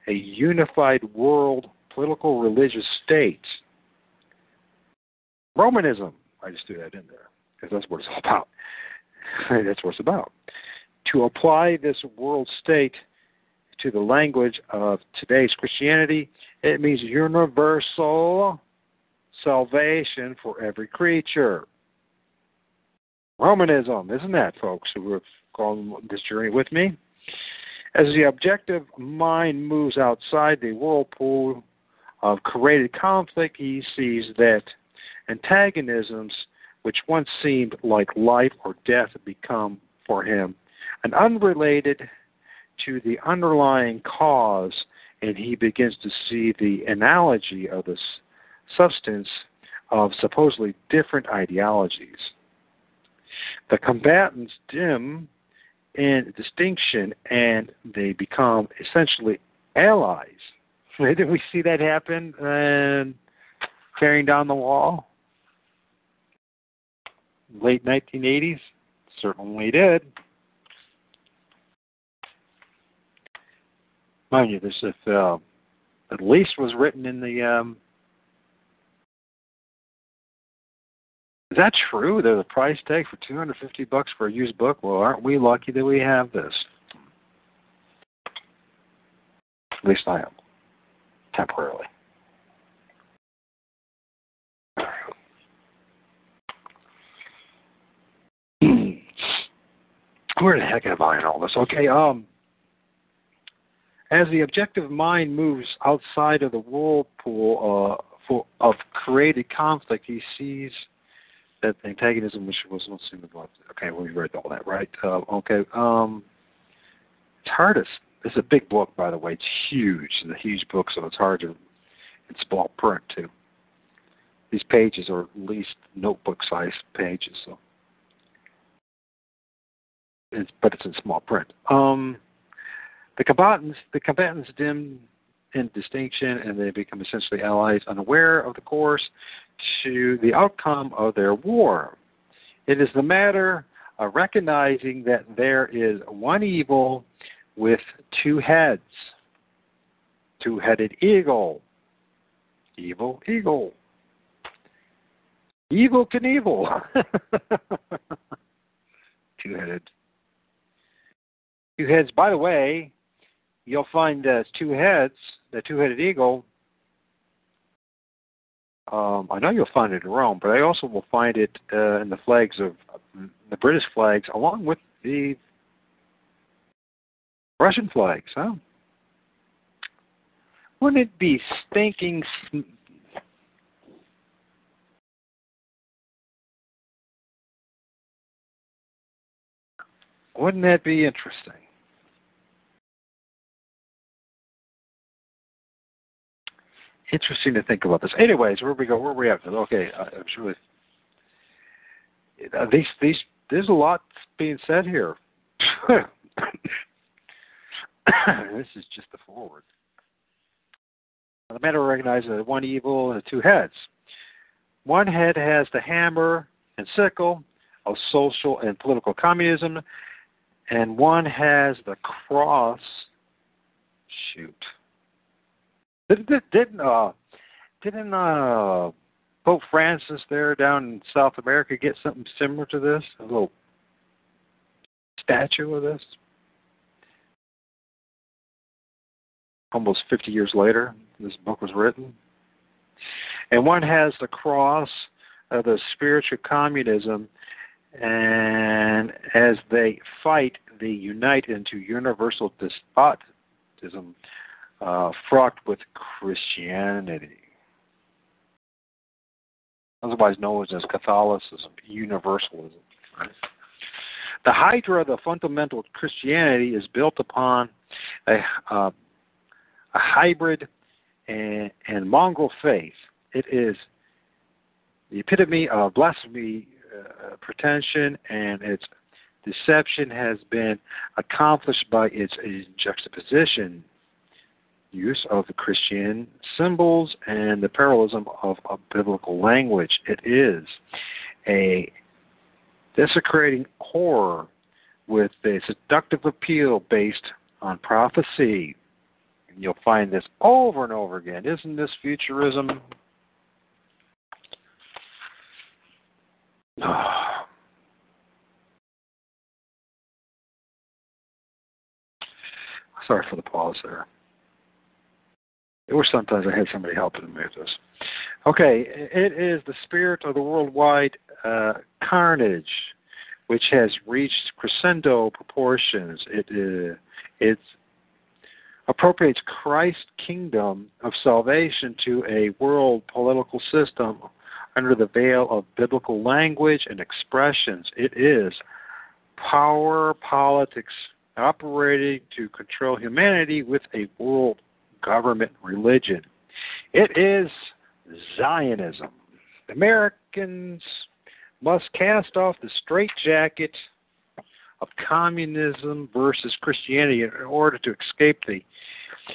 a unified world political religious state. Romanism, I just threw that in there because that's what it's all about. <laughs> that's what it's about. To apply this world state to the language of today's Christianity, it means universal salvation for every creature. Romanism, isn't that, folks, who have gone this journey with me? As the objective mind moves outside the whirlpool of created conflict, he sees that antagonisms which once seemed like life or death become for him an unrelated to the underlying cause, and he begins to see the analogy of the substance of supposedly different ideologies. The combatants dim in distinction and they become essentially allies. <laughs> Did we see that happen and tearing down the wall? Late 1980s? Certainly did. Mind you, this if uh, at least was written in the um, Is that true? There's a price tag for 250 bucks for a used book. Well, aren't we lucky that we have this? At least I am, temporarily. Where the heck am I in all this? Okay, um, as the objective mind moves outside of the whirlpool uh, for, of created conflict, he sees that antagonism, which was not seen above. Okay, we read all that, right? Uh, okay. Um, it's hardest. It's a big book, by the way. It's huge. It's a huge book, so it's hard to. It's small print too. These pages are at least notebook-sized pages, so. It's, but it's in small print. Um, the combatants, the combatants dim in distinction, and they become essentially allies, unaware of the course to the outcome of their war. It is the matter of recognizing that there is one evil with two heads. Two headed eagle. Evil eagle. Evil Knievel. <laughs> two headed. Two heads, by the way, you'll find uh, two heads, the two headed eagle, um, I know you'll find it in Rome, but I also will find it uh, in the flags of the British flags, along with the Russian flags. Huh? Wouldn't it be stinking? Sm- Wouldn't that be interesting? interesting to think about this. Anyways, where we go? Where we at? Okay, I'm sure uh, these these there's a lot being said here. <laughs> <coughs> this is just the forward. The matter recognizes that one evil and the two heads. One head has the hammer and sickle of social and political communism, and one has the cross. Shoot didn't didn't uh didn't uh Pope Francis there down in South America get something similar to this? A little statue of this? Almost 50 years later, this book was written. And one has the cross of the spiritual communism, and as they fight, they unite into universal despotism uh, fraught with Christianity, otherwise known as Catholicism, universalism. Right? The hydra the fundamental Christianity is built upon a, uh, a hybrid and, and mongrel faith. It is the epitome of blasphemy, uh, pretension, and its deception has been accomplished by its juxtaposition use of the Christian symbols and the parallelism of a biblical language. It is a desecrating horror with a seductive appeal based on prophecy. And you'll find this over and over again. Isn't this futurism? <sighs> Sorry for the pause there. I wish sometimes I had somebody helping me with this. Okay, it is the spirit of the worldwide uh, carnage, which has reached crescendo proportions. It uh, it appropriates Christ's kingdom of salvation to a world political system under the veil of biblical language and expressions. It is power politics operating to control humanity with a world government religion. It is Zionism. Americans must cast off the straitjacket of communism versus Christianity in order to escape the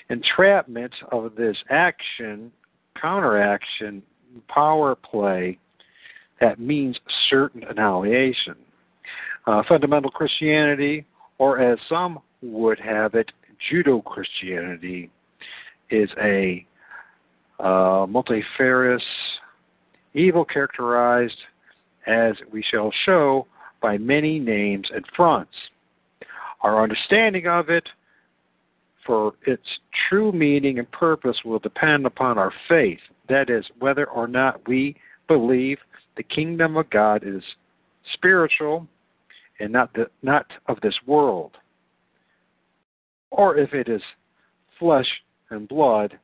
entrapment of this action, counteraction, power play that means certain annihilation. Uh, fundamental Christianity, or as some would have it, Judeo Christianity, is a uh, multifarious evil characterized, as we shall show, by many names and fronts. Our understanding of it for its true meaning and purpose will depend upon our faith. That is, whether or not we believe the kingdom of God is spiritual and not the, not of this world, or if it is flesh and blood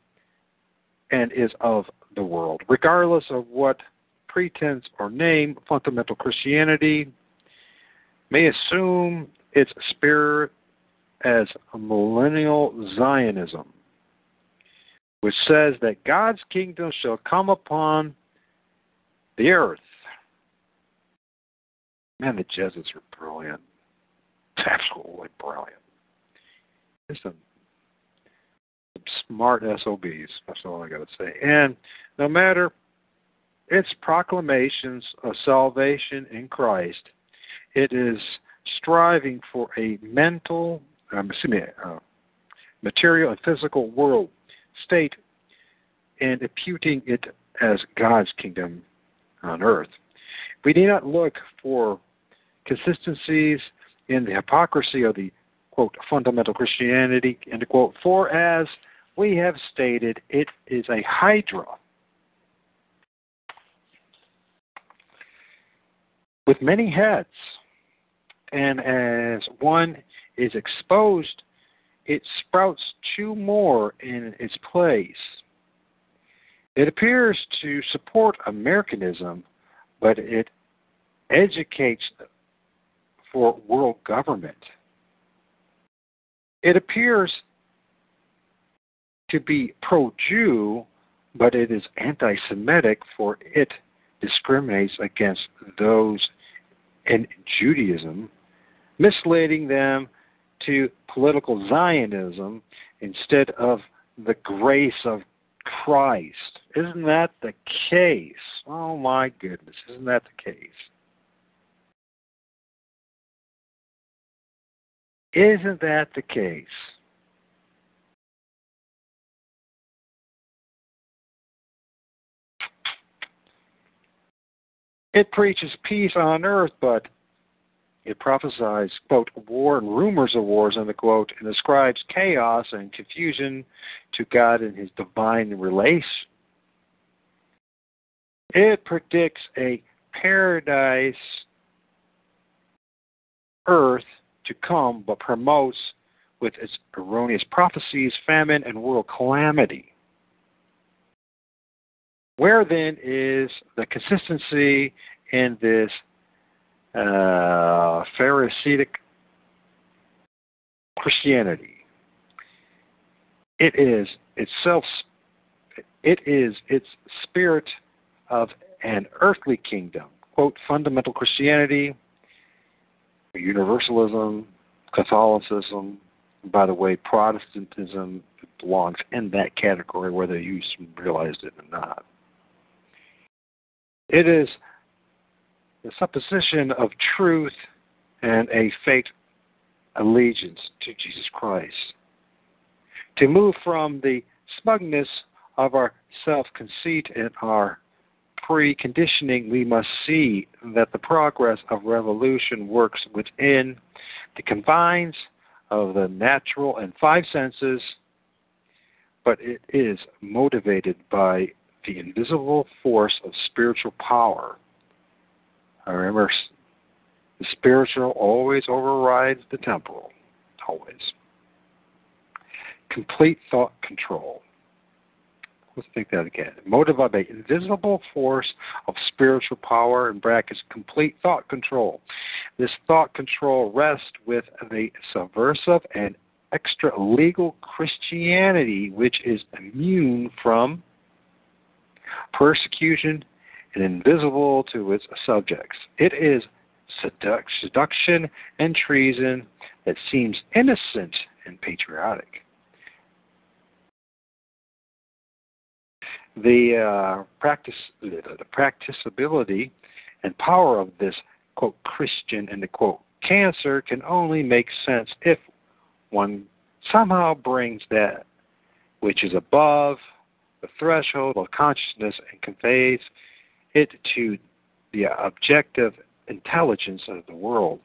and is of the world. Regardless of what pretense or name fundamental Christianity may assume its spirit as millennial Zionism, which says that God's kingdom shall come upon the earth. Man, the Jesuits are brilliant. Absolutely brilliant. Just a smart SOBs. That's all I got to say. And no matter its proclamations of salvation in Christ, it is striving for a mental, uh, material and physical world state and imputing it as God's kingdom on earth. We need not look for consistencies in the hypocrisy of the quote fundamental Christianity end quote for as we have stated it is a hydra with many heads and as one is exposed it sprouts two more in its place it appears to support Americanism, but it educates for world government. It appears to be pro Jew, but it is anti Semitic, for it discriminates against those in Judaism, misleading them to political Zionism instead of the grace of Christ. Isn't that the case? Oh my goodness, isn't that the case? Isn't that the case? It preaches peace on earth, but it prophesies, quote, war and rumors of wars, end quote, and ascribes chaos and confusion to God and his divine relation. It predicts a paradise earth to come, but promotes with its erroneous prophecies famine and world calamity. Where then is the consistency in this uh, Pharisaic Christianity? It is itself. It is its spirit of an earthly kingdom. Quote, fundamental Christianity Universalism, Catholicism, by the way, Protestantism belongs in that category whether you realized it or not. It is the supposition of truth and a faith allegiance to Jesus Christ. To move from the smugness of our self conceit and our preconditioning, we must see that the progress of revolution works within the confines of the natural and five senses, but it is motivated by the invisible force of spiritual power. Remember the spiritual always overrides the temporal, always. Complete thought control. Let's think that again. Motivated by invisible force of spiritual power, in brackets, complete thought control. This thought control rests with the subversive and extra legal Christianity, which is immune from persecution and invisible to its subjects. It is seduction and treason that seems innocent and patriotic. The uh, practice, the practicability and power of this quote Christian and the quote cancer can only make sense if one somehow brings that which is above the threshold of consciousness and conveys it to the objective intelligence of the world.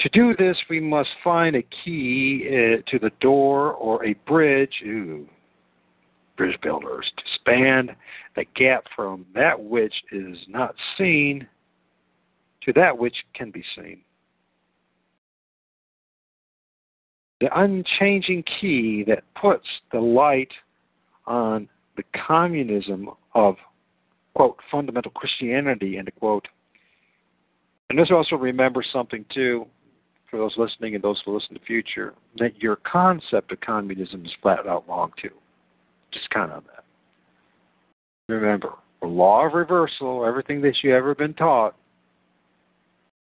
To do this, we must find a key uh, to the door or a bridge, ooh, bridge builders, to span the gap from that which is not seen to that which can be seen. The unchanging key that puts the light on the communism of quote, fundamental Christianity, end quote. And let's also remember something, too, for those listening and those who listen in the future, that your concept of communism is flat out wrong, too. Just count on that. Remember, the law of reversal, everything that you ever been taught,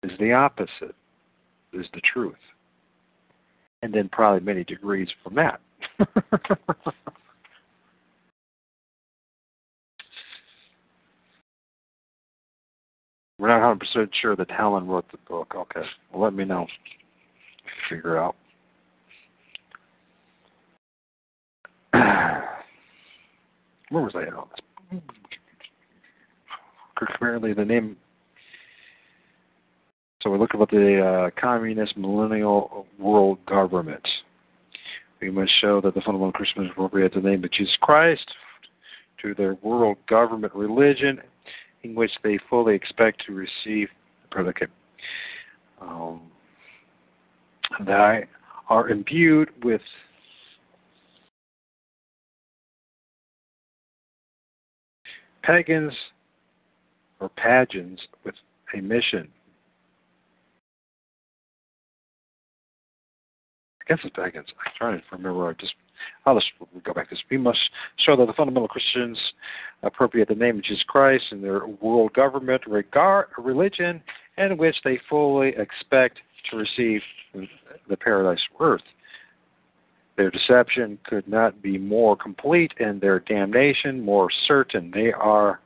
is the opposite, is the truth. And then probably many degrees from that. <laughs> We're not 100% sure that Helen wrote the book. Okay. Well, let me know. Figure out. <clears throat> Where was I at on this? Apparently, the name. So we're looking at the uh, communist millennial world government. We must show that the fundamental Christians appropriate the name of Jesus Christ to their world government religion in which they fully expect to receive the predicate. Um, that are imbued with pagans or pagans with a mission. I guess it's pagans. I'm trying to remember. I just I'll just go back to this. We must show that the fundamental Christians appropriate the name of Jesus Christ in their world government, regard religion, in which they fully expect to receive the paradise earth. Their deception could not be more complete and their damnation more certain. They are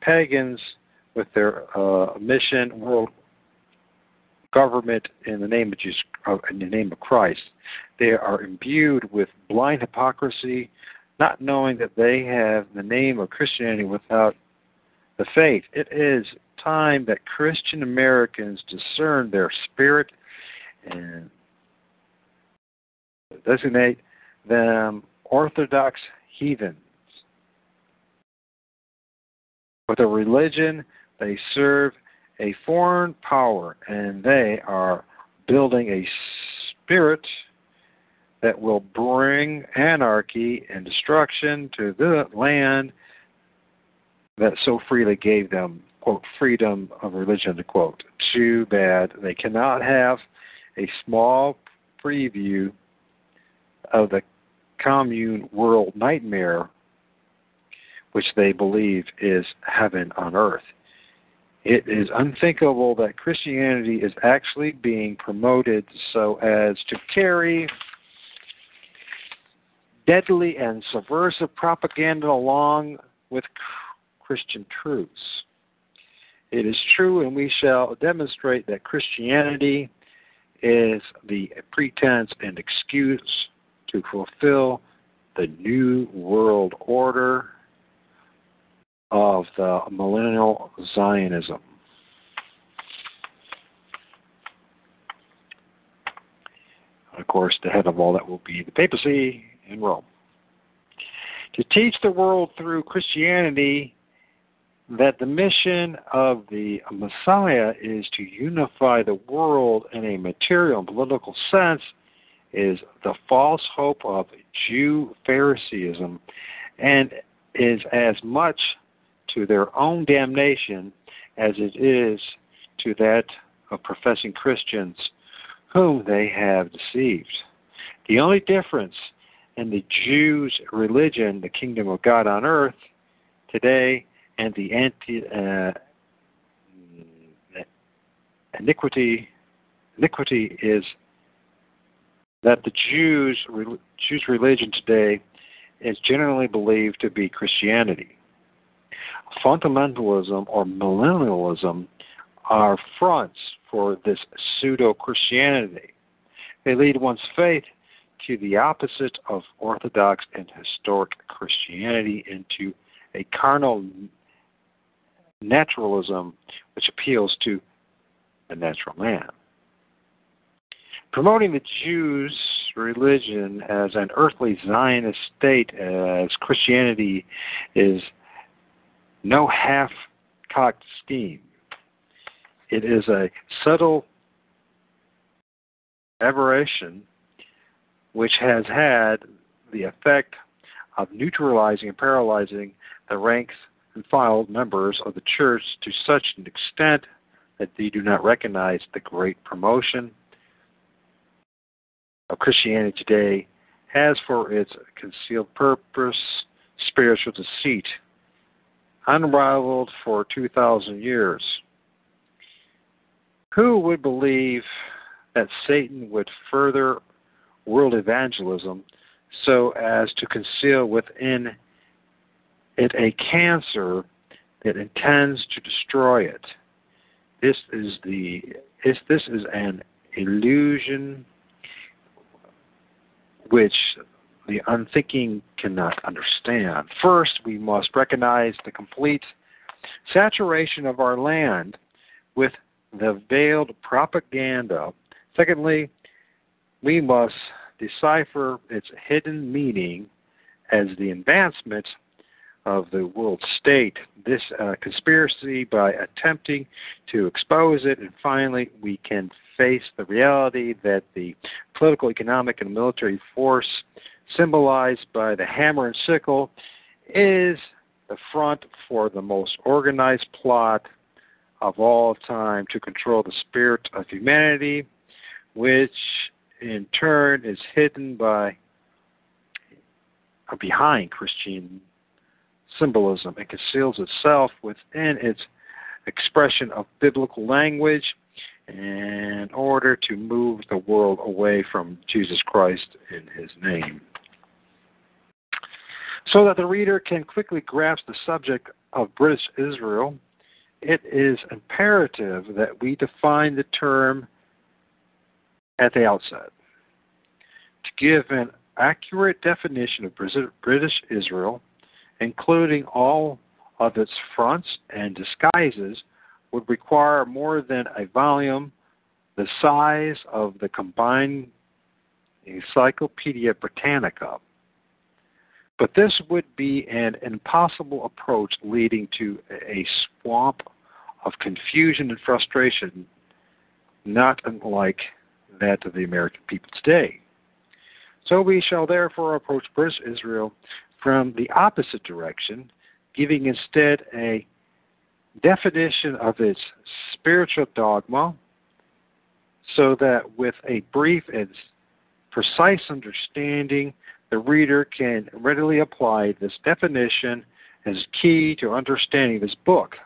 pagans with their uh, mission, world government in the name of Jesus, uh, in the name of Christ. They are imbued with blind hypocrisy, not knowing that they have the name of Christianity without the faith. It is time that Christian Americans discern their spirit and designate them Orthodox heathens. With a religion they serve a foreign power, and they are building a spirit that will bring anarchy and destruction to the land that so freely gave them, quote, freedom of religion, to quote. Too bad they cannot have a small preview of the commune world nightmare, which they believe is heaven on earth. It is unthinkable that Christianity is actually being promoted so as to carry deadly and subversive propaganda along with Christian truths. It is true, and we shall demonstrate that Christianity is the pretense and excuse to fulfill the new world order of the millennial Zionism. Of course, the head of all that will be the papacy in Rome. To teach the world through Christianity that the mission of the Messiah is to unify the world in a material and political sense is the false hope of Jew Phariseeism and is as much to their own damnation as it is to that of professing Christians whom they have deceived. The only difference in the Jews' religion, the kingdom of God on earth, today, and the anti uh, iniquity iniquity is that the Jews Jews religion today is generally believed to be Christianity. Fundamentalism or millennialism are fronts for this pseudo Christianity. They lead one's faith to the opposite of Orthodox and historic Christianity into a carnal naturalism which appeals to the natural man. Promoting the Jews' religion as an earthly Zionist state as Christianity is no half cocked scheme. It is a subtle aberration which has had the effect of neutralizing and paralyzing the ranks and file members of the church to such an extent that they do not recognize the great promotion of Christianity today has for its concealed purpose spiritual deceit, unrivaled for 2,000 years. Who would believe that Satan would further world evangelism so as to conceal within it a cancer that intends to destroy it. This is the this, this is an illusion which the unthinking cannot understand. First, we must recognize the complete saturation of our land with the veiled propaganda. Secondly, we must decipher its hidden meaning as the advancement of the world state, this uh, conspiracy by attempting to expose it, and finally, we can face the reality that the political, economic, and military force symbolized by the hammer and sickle is the front for the most organized plot of all time to control the spirit of humanity, which in turn is hidden by behind Christian symbolism. It conceals itself within its expression of biblical language in order to move the world away from Jesus Christ in his name. So that the reader can quickly grasp the subject of British Israel, it is imperative that we define the term at the outset. To give an accurate definition of British Israel, including all of its fronts and disguises, would require more than a volume the size of the combined Encyclopedia Britannica. But this would be an impossible approach leading to a swamp of confusion and frustration, not unlike that of the American people today. So we shall therefore approach British Israel from the opposite direction, giving instead a definition of its spiritual dogma, so that with a brief and precise understanding, the reader can readily apply this definition as key to understanding this book.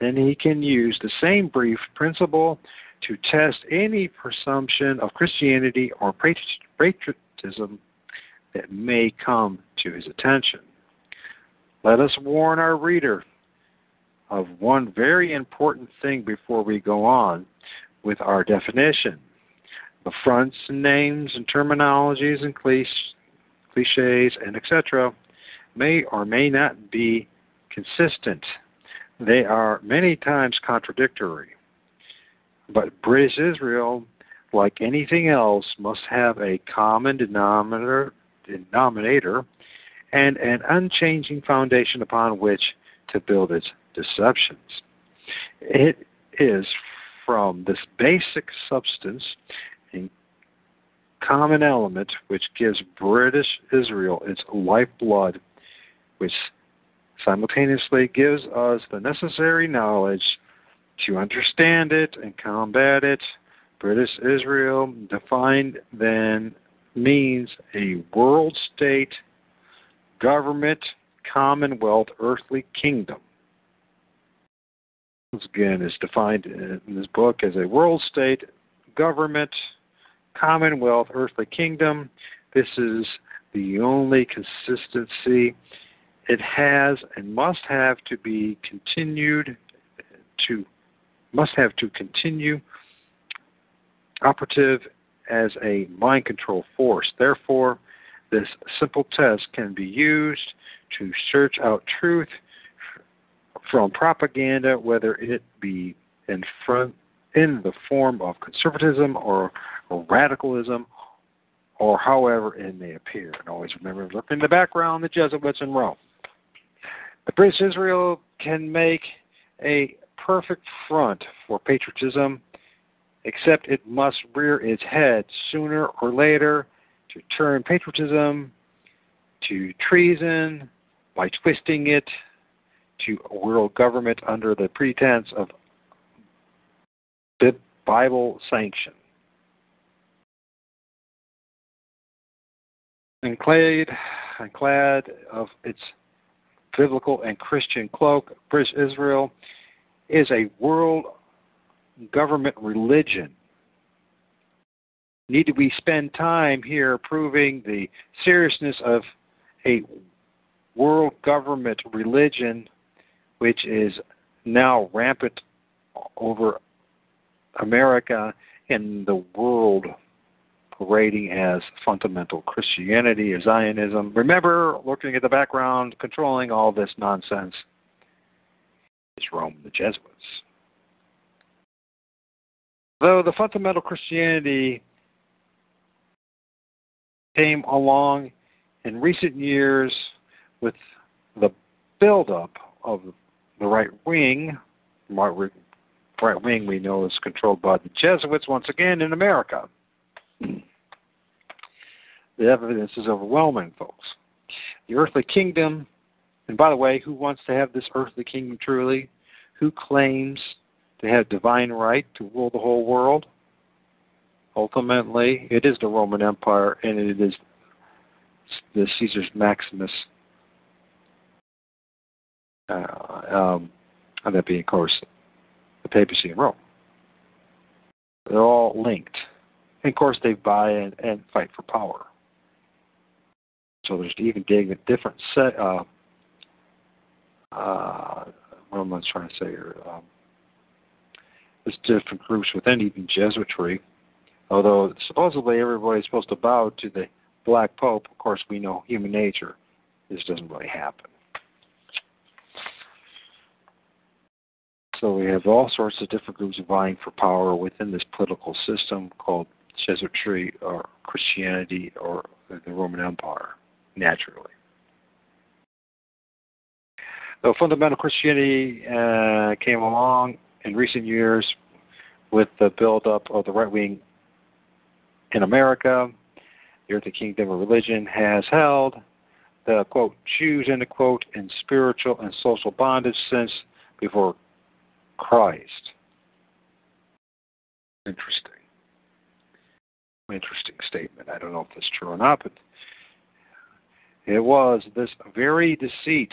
then he can use the same brief principle to test any presumption of Christianity or patriotism that may come to his attention. Let us warn our reader of one very important thing before we go on with our definition. The fronts and names and terminologies and cliches and etc. may or may not be consistent. They are many times contradictory. But British Israel, like anything else, must have a common denominator, denominator and an unchanging foundation upon which to build its deceptions. It is from this basic substance and common element which gives British Israel its lifeblood, which simultaneously gives us the necessary knowledge to understand it and combat it. British Israel, defined then, means a world state, government, commonwealth, earthly kingdom. Once again, is defined in this book as a world state, government, commonwealth, earthly kingdom. This is the only consistency it has and must have to be continued to must have to continue operative as a mind control force. Therefore, this simple test can be used to search out truth from propaganda, whether it be in front in the form of conservatism or, or radicalism, or however it may appear. And always remember, look in the background, the Jesuits in Rome. The British Israel can make a perfect front for patriotism, except it must rear its head sooner or later to turn patriotism to treason by twisting it to world government under the pretense of Bible sanction. And clad, clad of its biblical and Christian cloak, British Israel is a world government religion. Need we spend time here proving the seriousness of a world government religion which is now rampant over America and the world parading as fundamental Christianity or Zionism. Remember, looking at the background, controlling all this nonsense is Rome and the Jesuits. Though the fundamental Christianity came along in recent years with the buildup of the right wing, right wing we know is controlled by the Jesuits once again in America. The evidence is overwhelming, folks. The earthly kingdom, and by the way, who wants to have this earthly kingdom truly? Who claims to have divine right to rule the whole world? Ultimately, it is the Roman Empire and it is the Caesar's Maximus. Uh, um, and that being, of course, the papacy in Rome. They're all linked. And of course, they buy and, and fight for power. So there's even a different set. Uh, uh, what am I trying to say here? Um, there's different groups within even Jesuitry. Although supposedly everybody's supposed to bow to the Black Pope, of course we know human nature. This doesn't really happen. So we have all sorts of different groups vying for power within this political system called Jesuitry or Christianity or the Roman Empire, naturally. Though fundamental Christianity uh, came along in recent years with the buildup of the right wing in America, the earthly kingdom of religion has held the quote Jews end quote in spiritual and social bondage since before Christ. Interesting. Interesting statement. I don't know if that's true or not, but it was this very deceit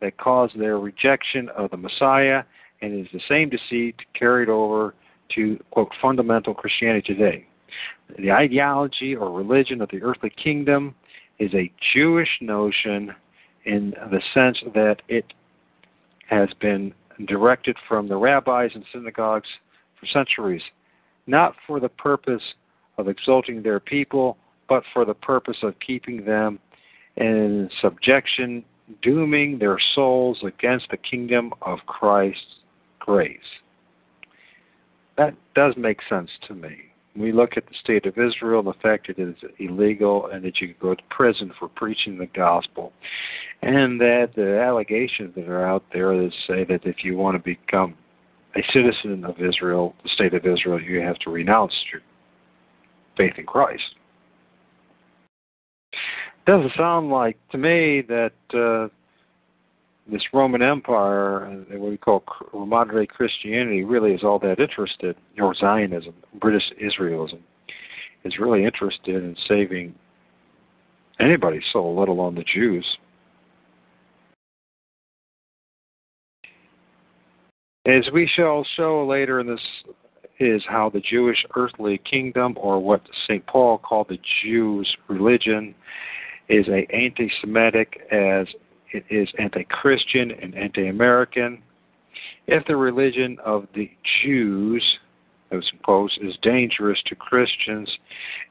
that caused their rejection of the Messiah and is the same deceit carried over to, quote, fundamental Christianity today. The ideology or religion of the earthly kingdom is a Jewish notion in the sense that it has been directed from the rabbis and synagogues for centuries, not for the purpose of exalting their people, but for the purpose of keeping them in subjection, dooming their souls against the kingdom of Christ's grace. That does make sense to me. We look at the state of Israel the fact that it is illegal and that you can go to prison for preaching the gospel, and that the allegations that are out there that say that if you want to become a citizen of Israel, the state of Israel, you have to renounce your faith in Christ. Doesn't sound like to me that uh, this Roman Empire, what we call modern Christianity, really is all that interested, or Zionism, British Israelism, is really interested in saving anybody's soul, let alone the Jews. As we shall show later in this is how the Jewish earthly kingdom, or what St. Paul called the Jews' religion, is a anti-Semitic as it is anti-Christian and anti-American. If the religion of the Jews, I suppose, is dangerous to Christians,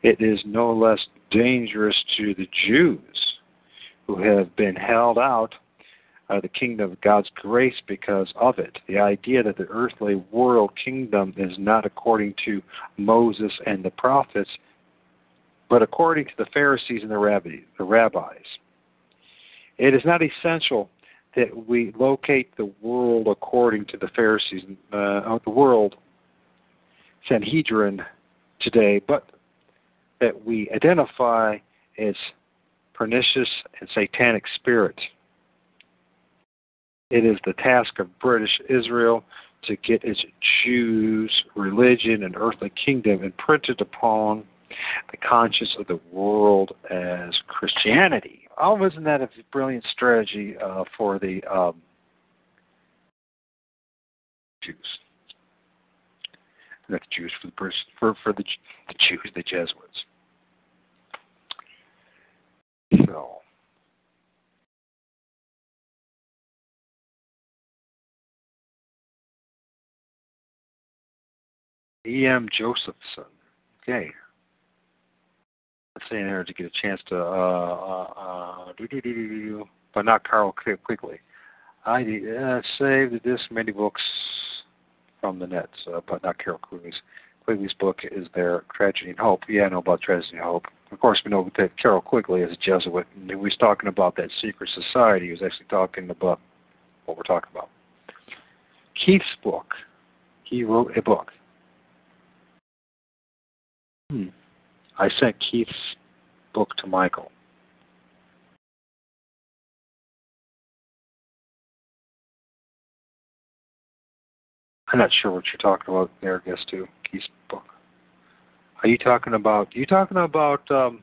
it is no less dangerous to the Jews who have been held out uh, the kingdom of God's grace because of it. The idea that the earthly world kingdom is not according to Moses and the prophets, but according to the Pharisees and the rabbis. It is not essential that we locate the world according to the Pharisees, uh, the world Sanhedrin today, but that we identify its pernicious and satanic spirit. It is the task of British Israel to get its Jews' religion and earthly kingdom imprinted upon the conscience of the world as Christianity. Oh, wasn't that a brilliant strategy uh, for the um, Jews? Not the Jews, for the for for the the Jews, the Jesuits. So. E.M. Josephson. Okay. In there to get a chance to, uh, uh, do, do, do, but not Carroll Quigley. I uh, saved this many books from the net, uh, but not Carroll Quigley's. Quigley's book is there, Tragedy and Hope. Yeah, I know about Tragedy and Hope. Of course, we know that Carroll Quigley is a Jesuit, and he was talking about that secret society. He was actually talking about what we're talking about. Keith's book. He wrote a book Hmm. I sent Keith's book to Michael. I'm not sure what you're talking about there, I guess, too. Keith's book. Are you talking about? You talking about um,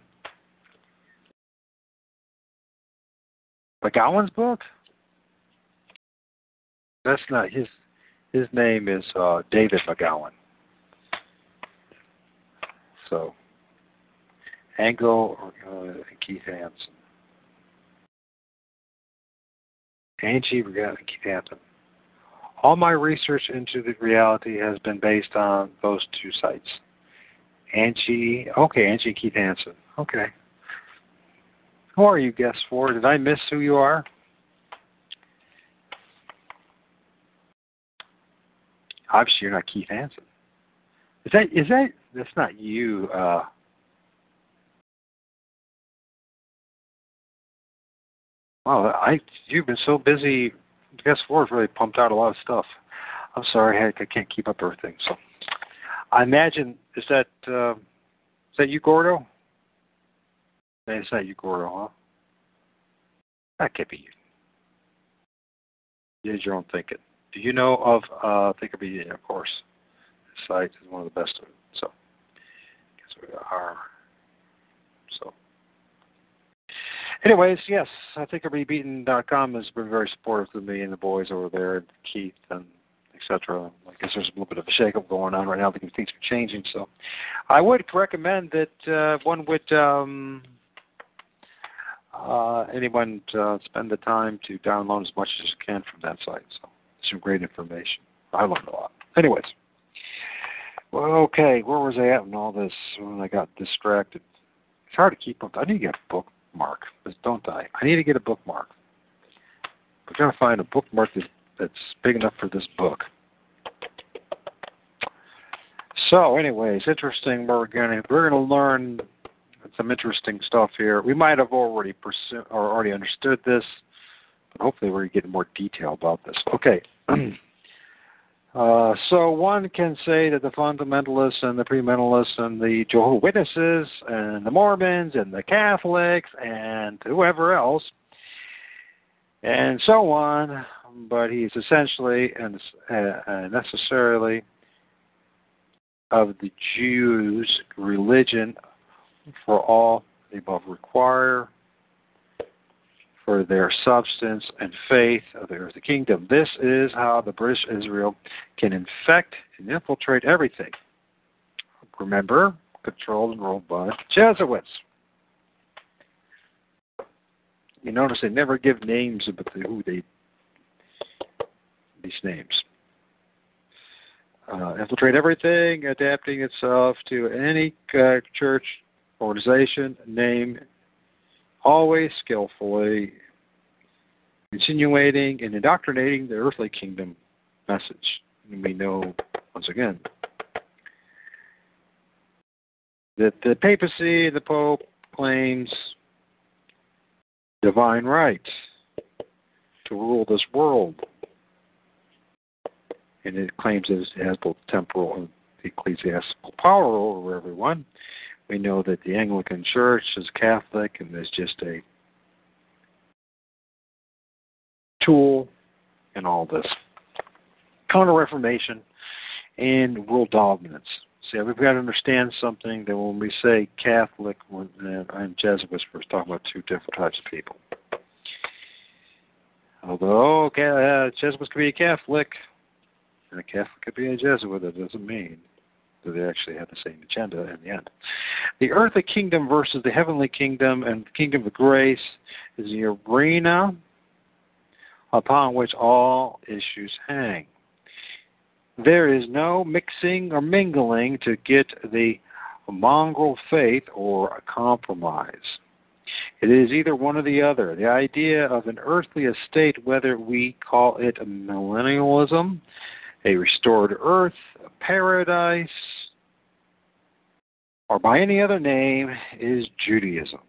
McGowan's book? That's not his. His name is uh, David McGowan. So, Angle uh, Keith Hansen. Angie Regatta and Keith Hansen. All my research into the reality has been based on those two sites. Angie, okay, Angie Keith Hansen. Okay. Who are you, guest for? Did I miss who you are? Obviously, you're not Keith Hansen. Is that is that that's not you? Uh, wow, I you've been so busy. Guest four has really pumped out a lot of stuff. I'm sorry, I, I can't keep up everything. So, I imagine is that uh, is that you, Gordo? It's not you, Gordo, huh? That can't be you. You did your own thinking. Do you know of uh, Thinkopedia, of course? site is one of the best. So, guess we are. So, anyways, yes, I think com has been very supportive of me and the boys over there, Keith and etc. I guess there's a little bit of a shakeup going on right now because things are changing. So, I would recommend that uh, one would um, uh, anyone uh, spend the time to download as much as you can from that site. So, some great information. I learned a lot. Anyways, well, okay, where was I at in all this when I got distracted? It's hard to keep up. I need to get a bookmark, don't I? I need to get a bookmark. We're going to find a bookmark that's, big enough for this book. So, anyways, interesting. We're going to we're going to learn some interesting stuff here. We might have already pursued or already understood this, but hopefully we're getting more detail about this. Okay. <clears throat> Uh, so one can say that the fundamentalists and the premillennialists and the Jehovah Witnesses and the Mormons and the Catholics and whoever else and so on, but he's essentially and uh, necessarily of the Jews' religion for all the above require for their substance and faith of the earthly kingdom. This is how the British Israel can infect and infiltrate everything. Remember, controlled and ruled by Jesuits. You notice they never give names about who they these names. Uh, infiltrate everything, adapting itself to any uh, church, organization, name, always skillfully insinuating and indoctrinating the earthly kingdom message. And we know, once again, that the papacy, the Pope, claims divine right to rule this world. And it claims that it has both temporal and ecclesiastical power over everyone. We know that the Anglican Church is Catholic and is just a tool in all this. Counter Reformation and world dominance. See, we've got to understand something that when we say Catholic and Jesuits, we're talking about two different types of people. Although uh, Jesuits could be a Catholic, and a Catholic could be a Jesuit, that doesn't mean they actually have the same agenda in the end. The earthly kingdom versus the heavenly kingdom and the kingdom of grace is the arena upon which all issues hang. There is no mixing or mingling to get the mongrel faith or a compromise. It is either one or the other. The idea of an earthly estate, whether we call it millennialism, a restored earth, a paradise, or by any other name, is Judaism.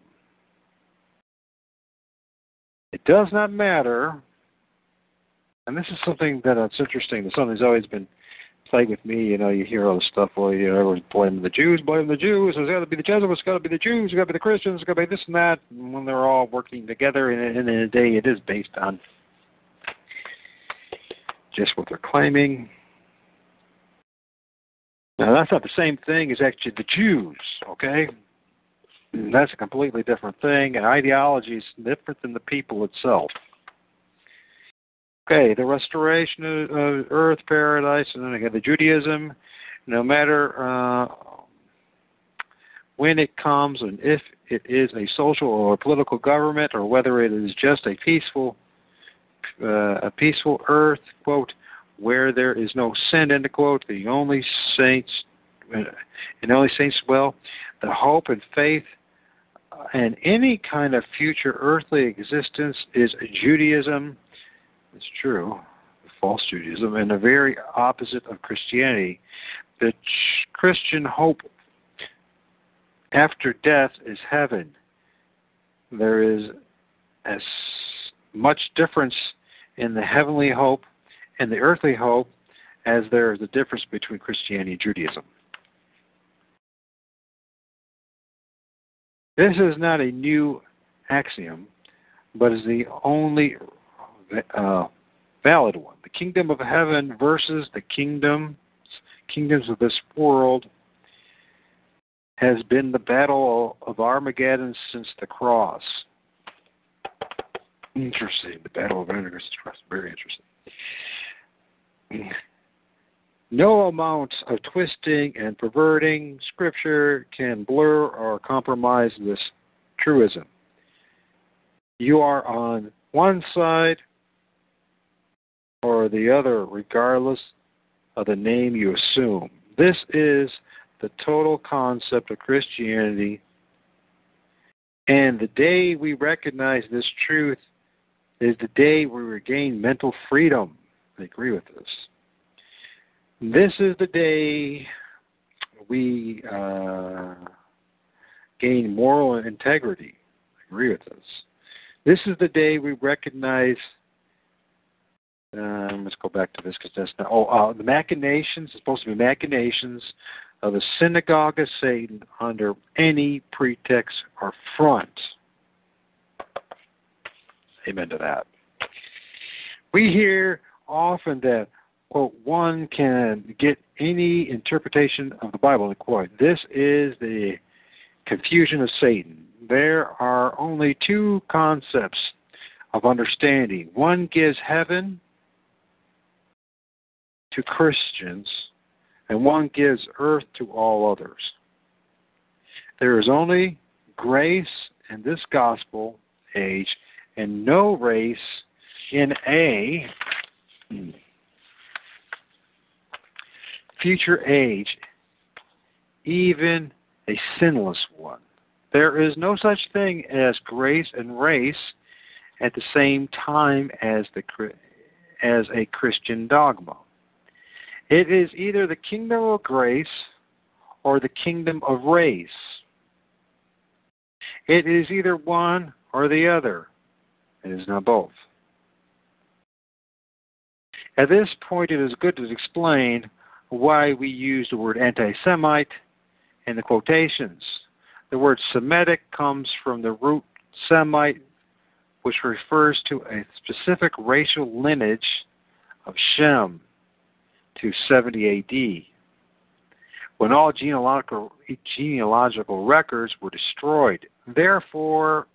It does not matter, and this is something that uh, that's interesting. That something's always been playing with me. You know, you hear all this stuff. Well, you know, everyone's blaming the Jews, blaming the Jews. It's got to be the Jesuits, it's got to be the Jews, it's got to be the Christians, it's got to be this and that. And when they're all working together, and in the day, it is based on just what they're claiming. Now, that's not the same thing as actually the Jews, okay? That's a completely different thing, and ideology is different than the people itself. Okay, the restoration of, earth, paradise, and then again the Judaism. No matter uh, when it comes and if it is a social or political government, or whether it is just a peaceful, a peaceful earth, quote, where there is no sin, end of quote. The only saints, uh, and only saints well, the hope and faith and any kind of future earthly existence is Judaism it's true, false Judaism, and the very opposite of Christianity. The Christian hope after death is heaven. There is as much difference in the heavenly hope and the earthly hope as there is a difference between Christianity and Judaism. This is not a new axiom, but is the only uh, valid one. The kingdom of heaven versus the kingdoms kingdoms of this world has been the battle of Armageddon since the cross. Interesting. The battle of the cross. Very interesting. No amount of twisting and perverting Scripture can blur or compromise this truism. You are on one side or the other, regardless of the name you assume. This is the total concept of Christianity. And the day we recognize this truth is the day we regain mental freedom. I agree with this. This is the day we uh, gain moral integrity. I agree with this. This is the day we recognize. Um, let's go back to this because that's not. Oh, uh, the machinations. It's supposed to be machinations of the synagogue of Satan under any pretext or front. Amen to that. We hear often that quote one can get any interpretation of the Bible. And quote, this is the confusion of Satan. There are only two concepts of understanding. One gives heaven to Christians, and one gives earth to all others. There is only grace in this gospel age and no race in a future age, even a sinless one. There is no such thing as grace and race at the same time as the as a Christian dogma. It is either the kingdom of grace or the kingdom of race. It is either one or the other. It is not both. At this point, it is good to explain why we use the word anti Semite in the quotations. The word Semitic comes from the root Semite, which refers to a specific racial lineage of Shem to 70 AD, when all genealogical, genealogical records were destroyed. Therefore,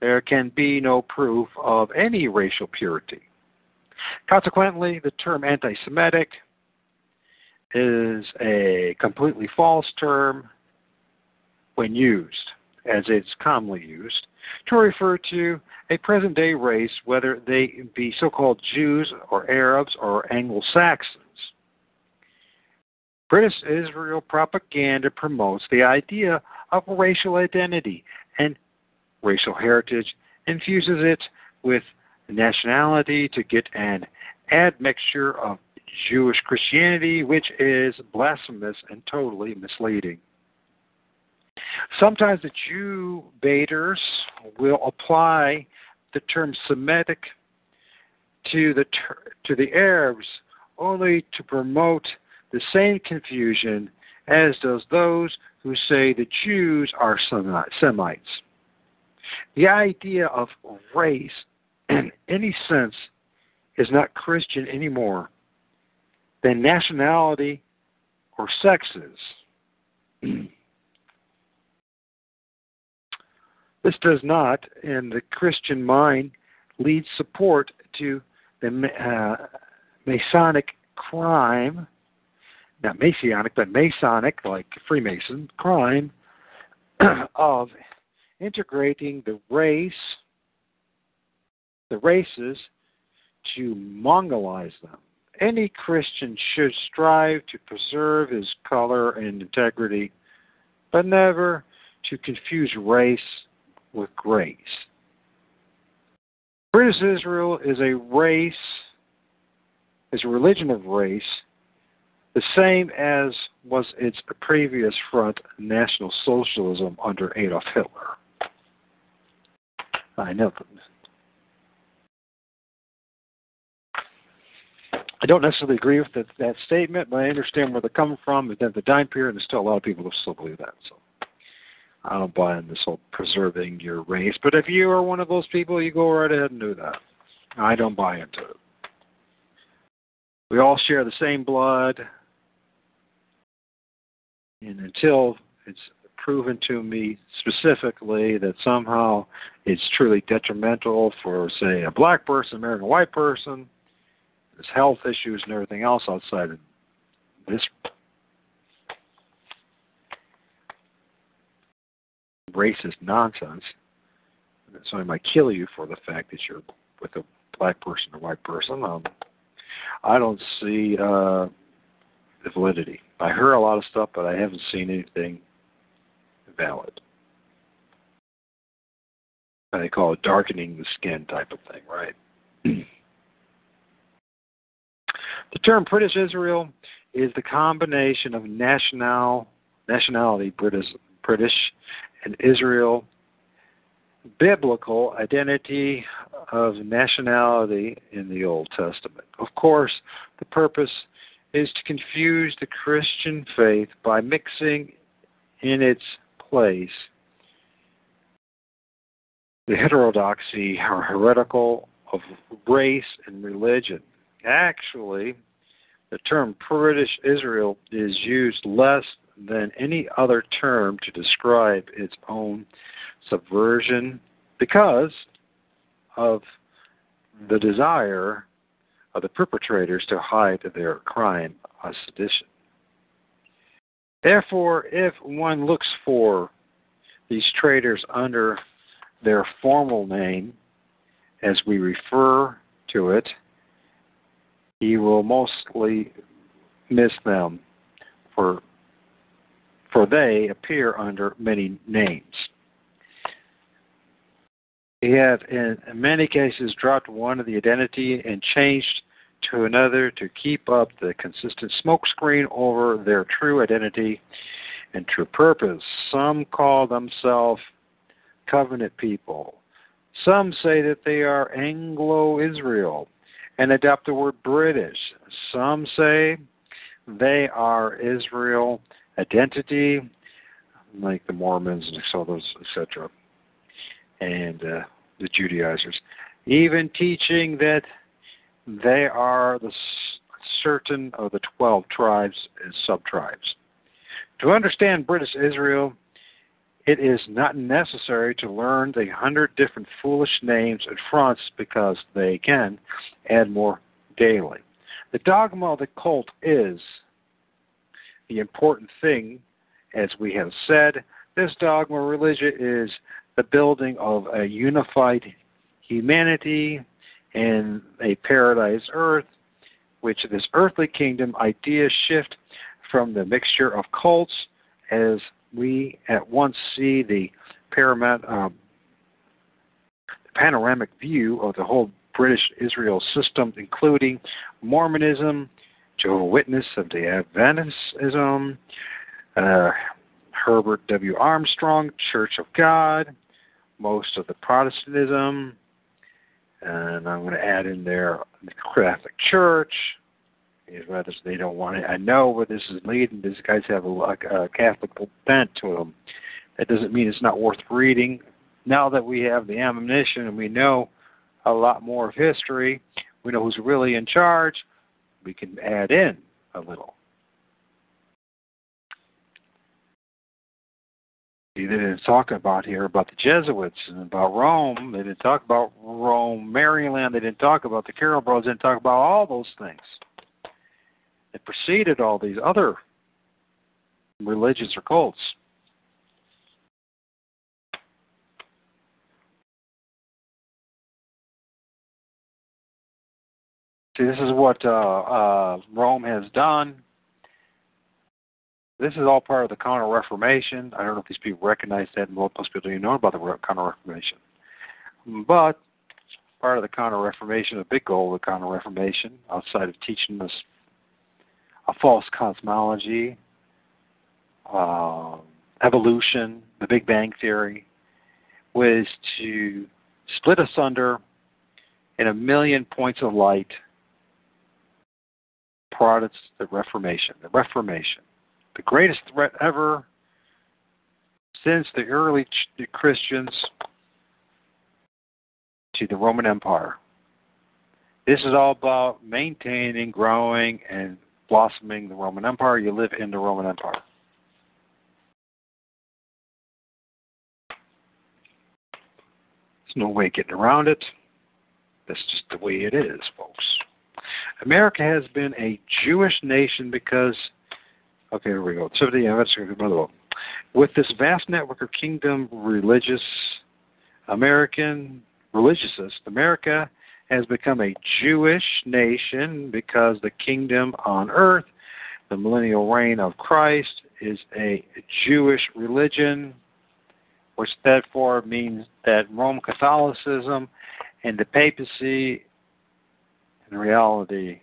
there can be no proof of any racial purity. Consequently, the term anti Semitic is a completely false term when used, as it's commonly used, to refer to a present day race, whether they be so called Jews or Arabs or Anglo Saxons. British Israel propaganda promotes the idea of racial identity and racial heritage, infuses it with nationality to get an admixture of Jewish Christianity, which is blasphemous and totally misleading. Sometimes the Jew baiters will apply the term Semitic to the ter- to the Arabs only to promote the same confusion as does those who say the Jews are Semites. The idea of race in any sense is not Christian anymore than nationality or sexes. <clears throat> this does not, in the Christian mind, lead support to the uh, Masonic crime, not Masonic, but Masonic, like Freemason crime, <clears throat> of integrating the race, the races, to Mongolize them. Any Christian should strive to preserve his color and integrity, but never to confuse race with grace. British Israel is a race, is a religion of race, the same as was its previous front, National Socialism under Adolf Hitler. I know. I don't necessarily agree with that, that statement, but I understand where they're coming from. At the time period, and there's still a lot of people who still believe that. So I don't buy in this whole preserving your race. But if you are one of those people, you go right ahead and do that. I don't buy into it. We all share the same blood. And until it's proven to me specifically that somehow it's truly detrimental for, say, a black person American white person, There's health issues and everything else outside of this racist nonsense. So I might kill you for the fact that you're with a black person or white person. Um, I don't see uh, the validity. I hear a lot of stuff, but I haven't seen anything valid. They call it darkening the skin type of thing, right? <clears throat> the term British Israel is the combination of national nationality, British, British, and Israel, biblical identity of nationality in the Old Testament. Of course, the purpose is to confuse the Christian faith by mixing in its place the heterodoxy or heretical of race and religion. Actually, the term British Israel is used less than any other term to describe its own subversion because of the desire of the perpetrators to hide their crime of sedition. Therefore, if one looks for these traitors under their formal name, as we refer to it, he will mostly miss them, for for they appear under many names. He had, in many cases, dropped one of the identity and changed to another to keep up the consistent smokescreen over their true identity and true purpose. Some call themselves covenant people. Some say that they are Anglo Israel and adopt the word British. Some say they are Israel identity, like the Mormons and so those, etc., and uh, the Judaizers, even teaching that they are the certain of the twelve tribes and sub tribes. To understand British Israel, it is not necessary to learn the hundred different foolish names and fronts because they can add more daily. The dogma of the cult is the important thing, as we have said. This dogma religion is the building of a unified humanity and a paradise earth, which this earthly kingdom idea shift from the mixture of cults as we at once see the paramount, um, panoramic view of the whole British Israel system, including Mormonism, Jehovah Witness, of the Adventism, uh, Herbert W. Armstrong, Church of God, most of the Protestantism, and I'm going to add in there the Catholic Church, whether they don't want it. I know where this is leading. These guys have a, a uh, Catholic bent to them. That doesn't mean it's not worth reading. Now that we have the ammunition and we know a lot more of history, we know who's really in charge, we can add in a little. They didn't talk about here about the Jesuits and about Rome. They didn't talk about Rome, Maryland. They didn't talk about the Carroll Brothers. They didn't talk about all those things that preceded all these other religions or cults. See, this is what uh, uh, Rome has done. This is all part of the Counter Reformation. I don't know if these people recognize that, and most people don't even know about the Counter Reformation. But part of the Counter Reformation, a big goal of the Counter Reformation, outside of teaching us a false cosmology, uh, evolution, the Big Bang Theory, was to split asunder in a million points of light products the Reformation. The Reformation. The greatest threat ever since the early ch- Christians to the Roman Empire. This is all about maintaining, growing, and blossoming the Roman Empire. You live in the Roman Empire. There's no way getting around it. That's just the way it is, folks. America has been a Jewish nation because, okay, here we go. With this vast network of kingdom religious American religiousist, America has become a Jewish nation because the kingdom on earth, the millennial reign of Christ, is a Jewish religion, which therefore means that Roman Catholicism and the papacy in reality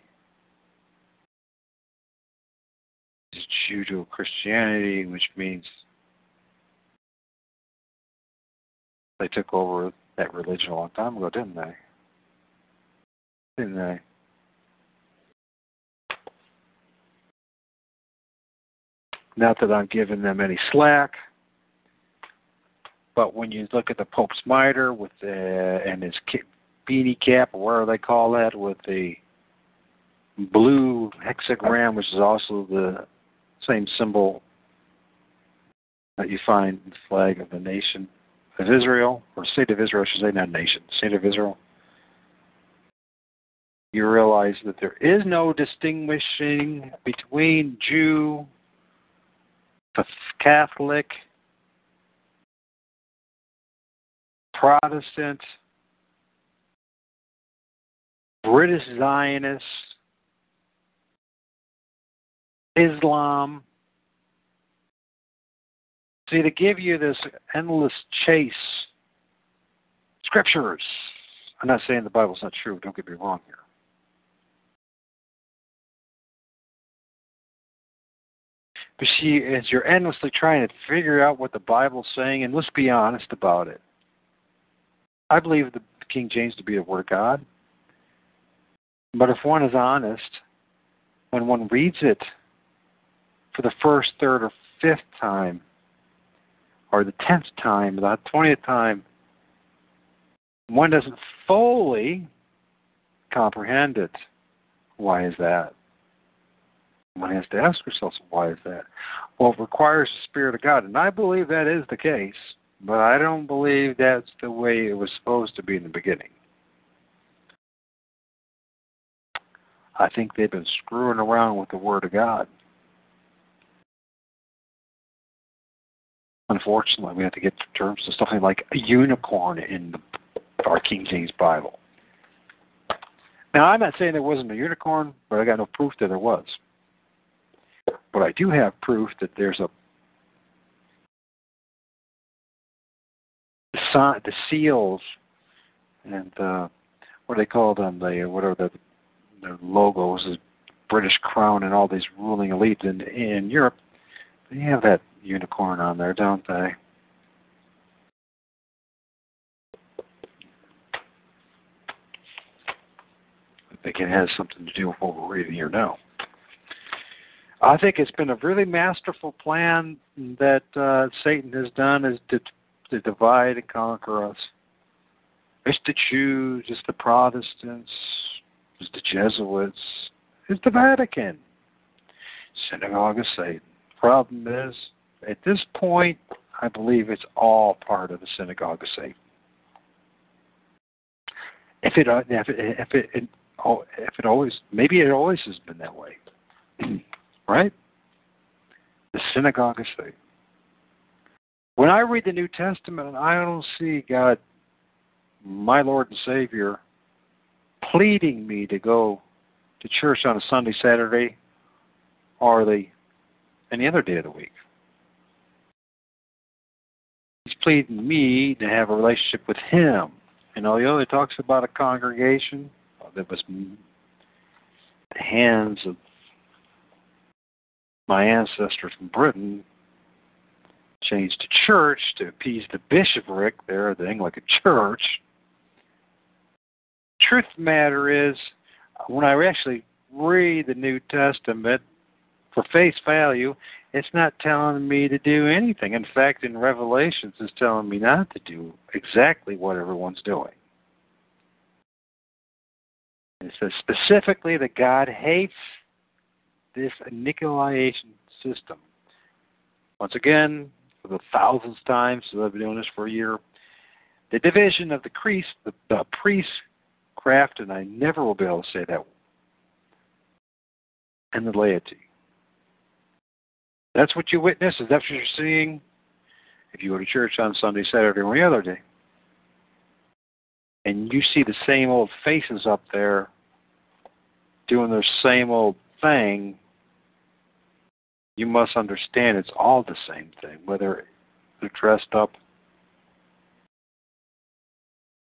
is Judeo Christianity, which means they took over that religion a long time ago, didn't they? Not that I'm giving them any slack, but when you look at the Pope's mitre with the and his beanie cap, or whatever they call that, with the blue hexagram, which is also the same symbol that you find in the flag of the nation of Israel, or state of Israel, I should say, not nation, state of Israel. You realize that there is no distinguishing between Jew, Catholic, Protestant, British Zionist, Islam. See, to give you this endless chase, scriptures. I'm not saying the Bible's not true, don't get me wrong here. But see, as you're endlessly trying to figure out what the Bible's saying, and let's be honest about it. I believe the King James to be the Word of God. But if one is honest, when one reads it for the first, third, or fifth time, or the tenth time, the twentieth time, one doesn't fully comprehend it. Why is that? One has to ask ourselves, why is that? Well, it requires the Spirit of God, and I believe that is the case, but I don't believe that's the way it was supposed to be in the beginning. I think they've been screwing around with the Word of God. Unfortunately, we have to get to terms to something like a unicorn in the, our King James Bible. Now, I'm not saying there wasn't a unicorn, but I got no proof that there was. But I do have proof that there's a the seals and uh, what do they call them? The whatever the their logos is British Crown and all these ruling elites in in Europe. They have that unicorn on there, don't they? I think it has something to do with what we're reading here now. I think it's been a really masterful plan that uh, Satan has done is to, to divide and conquer us. It's the Jews, it's the Protestants, it's the Jesuits, it's the Vatican, Synagogue of Satan. Problem is, at this point, I believe it's all part of the Synagogue of Satan. If it, if it, if it, it oh, if it always, maybe it always has been that way, <clears throat> right? The Synagogue of Satan. When I read the New Testament, I don't see God, my Lord and Savior, pleading me to go to church on a Sunday, Saturday, or the any other day of the week. He's pleading me to have a relationship with Him. And although he talks about a congregation that was the hands of my ancestors from Britain, changed to church to appease the bishopric there, the Anglican Church truth of the matter is, when I actually read the New Testament for face value, it's not telling me to do anything. In fact, in Revelations, it's telling me not to do exactly what everyone's doing. It says specifically that God hates this Nicolaitan system. Once again, for the thousandth time, so I've been doing this for a year, the division of the priest, the, the priest craft, and I never will be able to say that and the laity. That's what you witness, is that what you're seeing if you go to church on Sunday, Saturday, or any other day. And you see the same old faces up there doing their same old thing, you must understand it's all the same thing, whether they're dressed up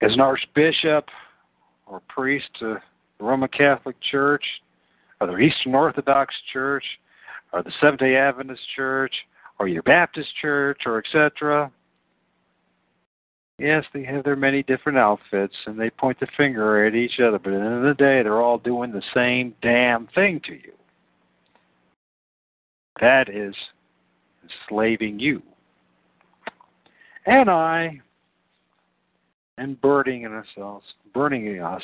as an archbishop or priest to the Roman Catholic Church, or the Eastern Orthodox Church, or the Seventh day Adventist Church, or your Baptist Church, or etc. Yes, they have their many different outfits and they point the finger at each other, but at the end of the day, they're all doing the same damn thing to you. That is enslaving you. And I, and burning in ourselves, burning in us.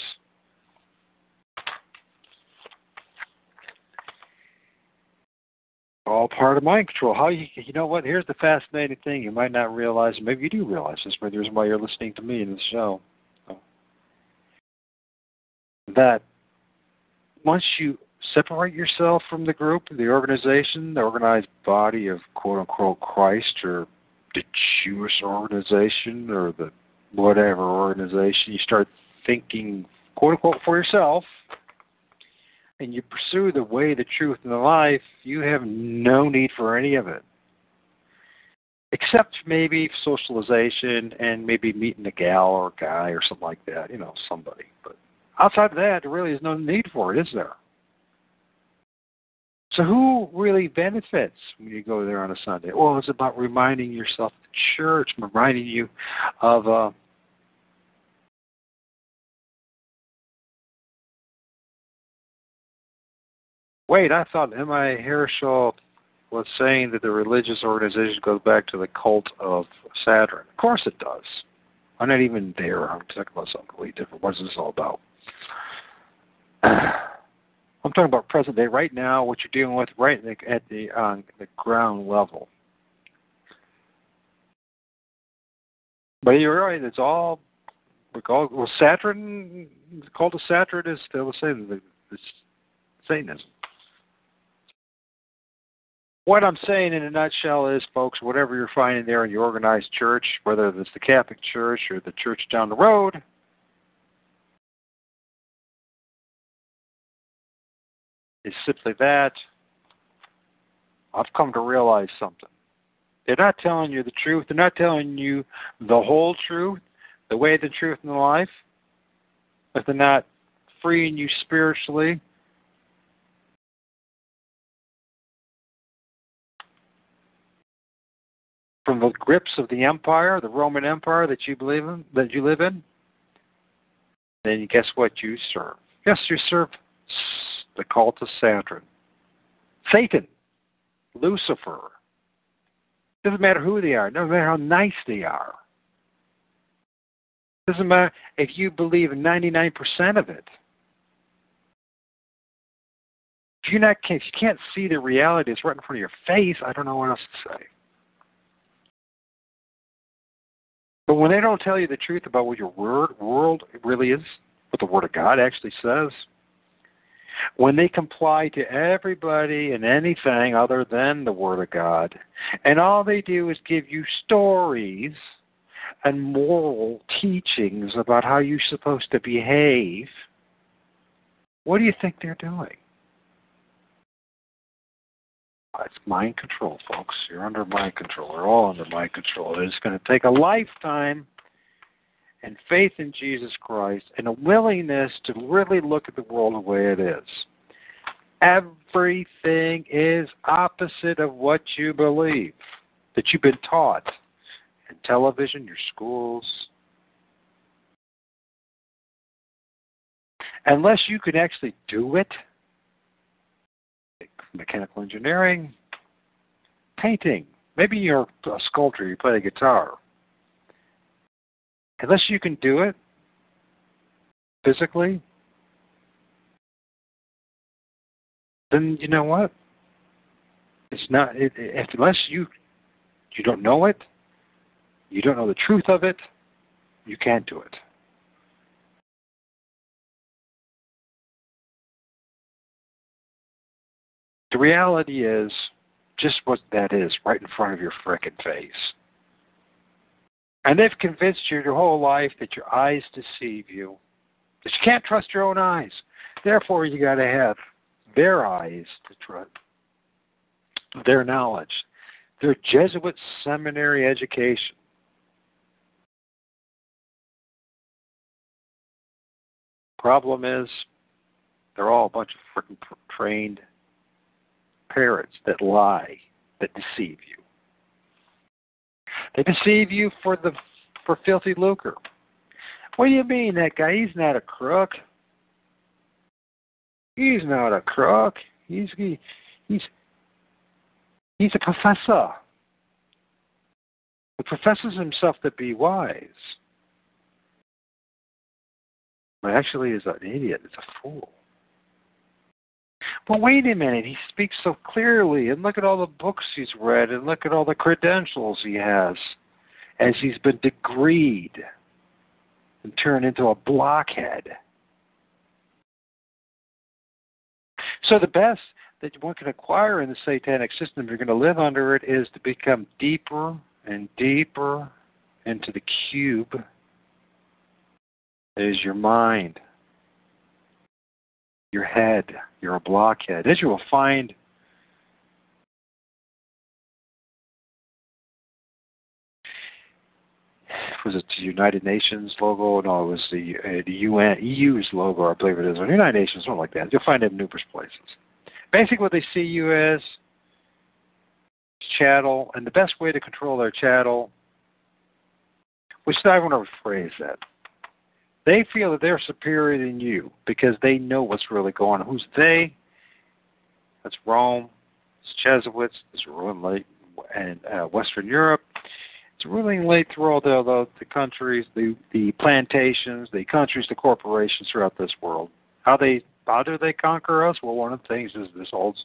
All part of mind control. How you you know what? Here's the fascinating thing. You might not realize, maybe you do realize this, but the reason why you're listening to me in this show. That once you separate yourself from the group, the organization, the organized body of quote unquote Christ or the Jewish organization or the whatever organization, you start thinking quote unquote for yourself and you pursue the way, the truth, and the life, you have no need for any of it. Except maybe socialization and maybe meeting a gal or a guy or something like that, you know, somebody. But outside of that, there really is no need for it, is there? So who really benefits when you go there on a Sunday? Well, it's about reminding yourself of the church, reminding you of uh, Wait, I thought M.I. Herschel was saying that the religious organization goes back to the cult of Saturn. Of course it does. I'm not even there. I'm talking about something completely different. What is this all about? <clears throat> I'm talking about present day, right now, what you're dealing with right at the on the ground level. But you're right. It's all we call well. Saturn, the cult of Saturn is still the same. It's Satanism. What I'm saying in a nutshell is, folks, whatever you're finding there in your organized church, whether it's the Catholic Church or the church down the road, is simply that I've come to realize something. They're not telling you the truth. They're not telling you the whole truth, the way, the truth, and the life. If they're not freeing you spiritually from the grips of the empire, the Roman Empire that you believe in, that you live in, then guess what you serve? Yes, you serve the cult of Saturn, Satan, Lucifer. Doesn't matter who they are. Doesn't matter how nice they are. Doesn't matter if you believe 99% of it. If you not, if you can't see the reality that's right in front of your face, I don't know what else to say. But when they don't tell you the truth about what your word, world really is, what the Word of God actually says, when they comply to everybody and anything other than the Word of God, and all they do is give you stories and moral teachings about how you're supposed to behave, what do you think they're doing? Uh, it's mind control, folks. You're under mind control. We're all under mind control. It's going to take a lifetime and faith in Jesus Christ and a willingness to really look at the world the way it is. Everything is opposite of what you believe, that you've been taught in television, your schools. Unless you can actually do it, mechanical engineering, painting. Maybe you're a sculptor, you play the guitar. Unless you can do it physically, then you know what? It's not. It, it, unless you you don't know it, you don't know the truth of it, you can't do it. the reality is just what that is, right in front of your frickin' face. And they've convinced you your whole life that your eyes deceive you, that you can't trust your own eyes. Therefore, you got to have their eyes to trust, their knowledge, their Jesuit seminary education. Problem is, they're all a bunch of freaking trained parrots that lie, that deceive you. They deceive you for the for filthy lucre. What do you mean that guy? He's not a crook. He's not a crook. He's he, he's he's a professor. He professes himself to be wise. But actually is an idiot, is a fool. But wait a minute, he speaks so clearly, and look at all the books he's read, and look at all the credentials he has as he's been degreed and turned into a blockhead. So the best that one can acquire in the satanic system, if you're going to live under it, is to become deeper and deeper into the cube that is your mind your head. You're a blockhead. As you will find was it the United Nations logo? No, it was the uh, the UN EU's logo, I believe it is, or the United Nations, something like that. You'll find it in numerous places. Basically, what they see you as chattel, and the best way to control their chattel, which I want to rephrase that. They feel that they're superior than you because they know what's really going on. Who's they? That's Rome. It's Jesuits. It's ruling late and uh, Western Europe. It's ruling late through all the, the the countries, the the plantations, the countries, the corporations throughout this world. How they how do they conquer us? Well, one of the things is this old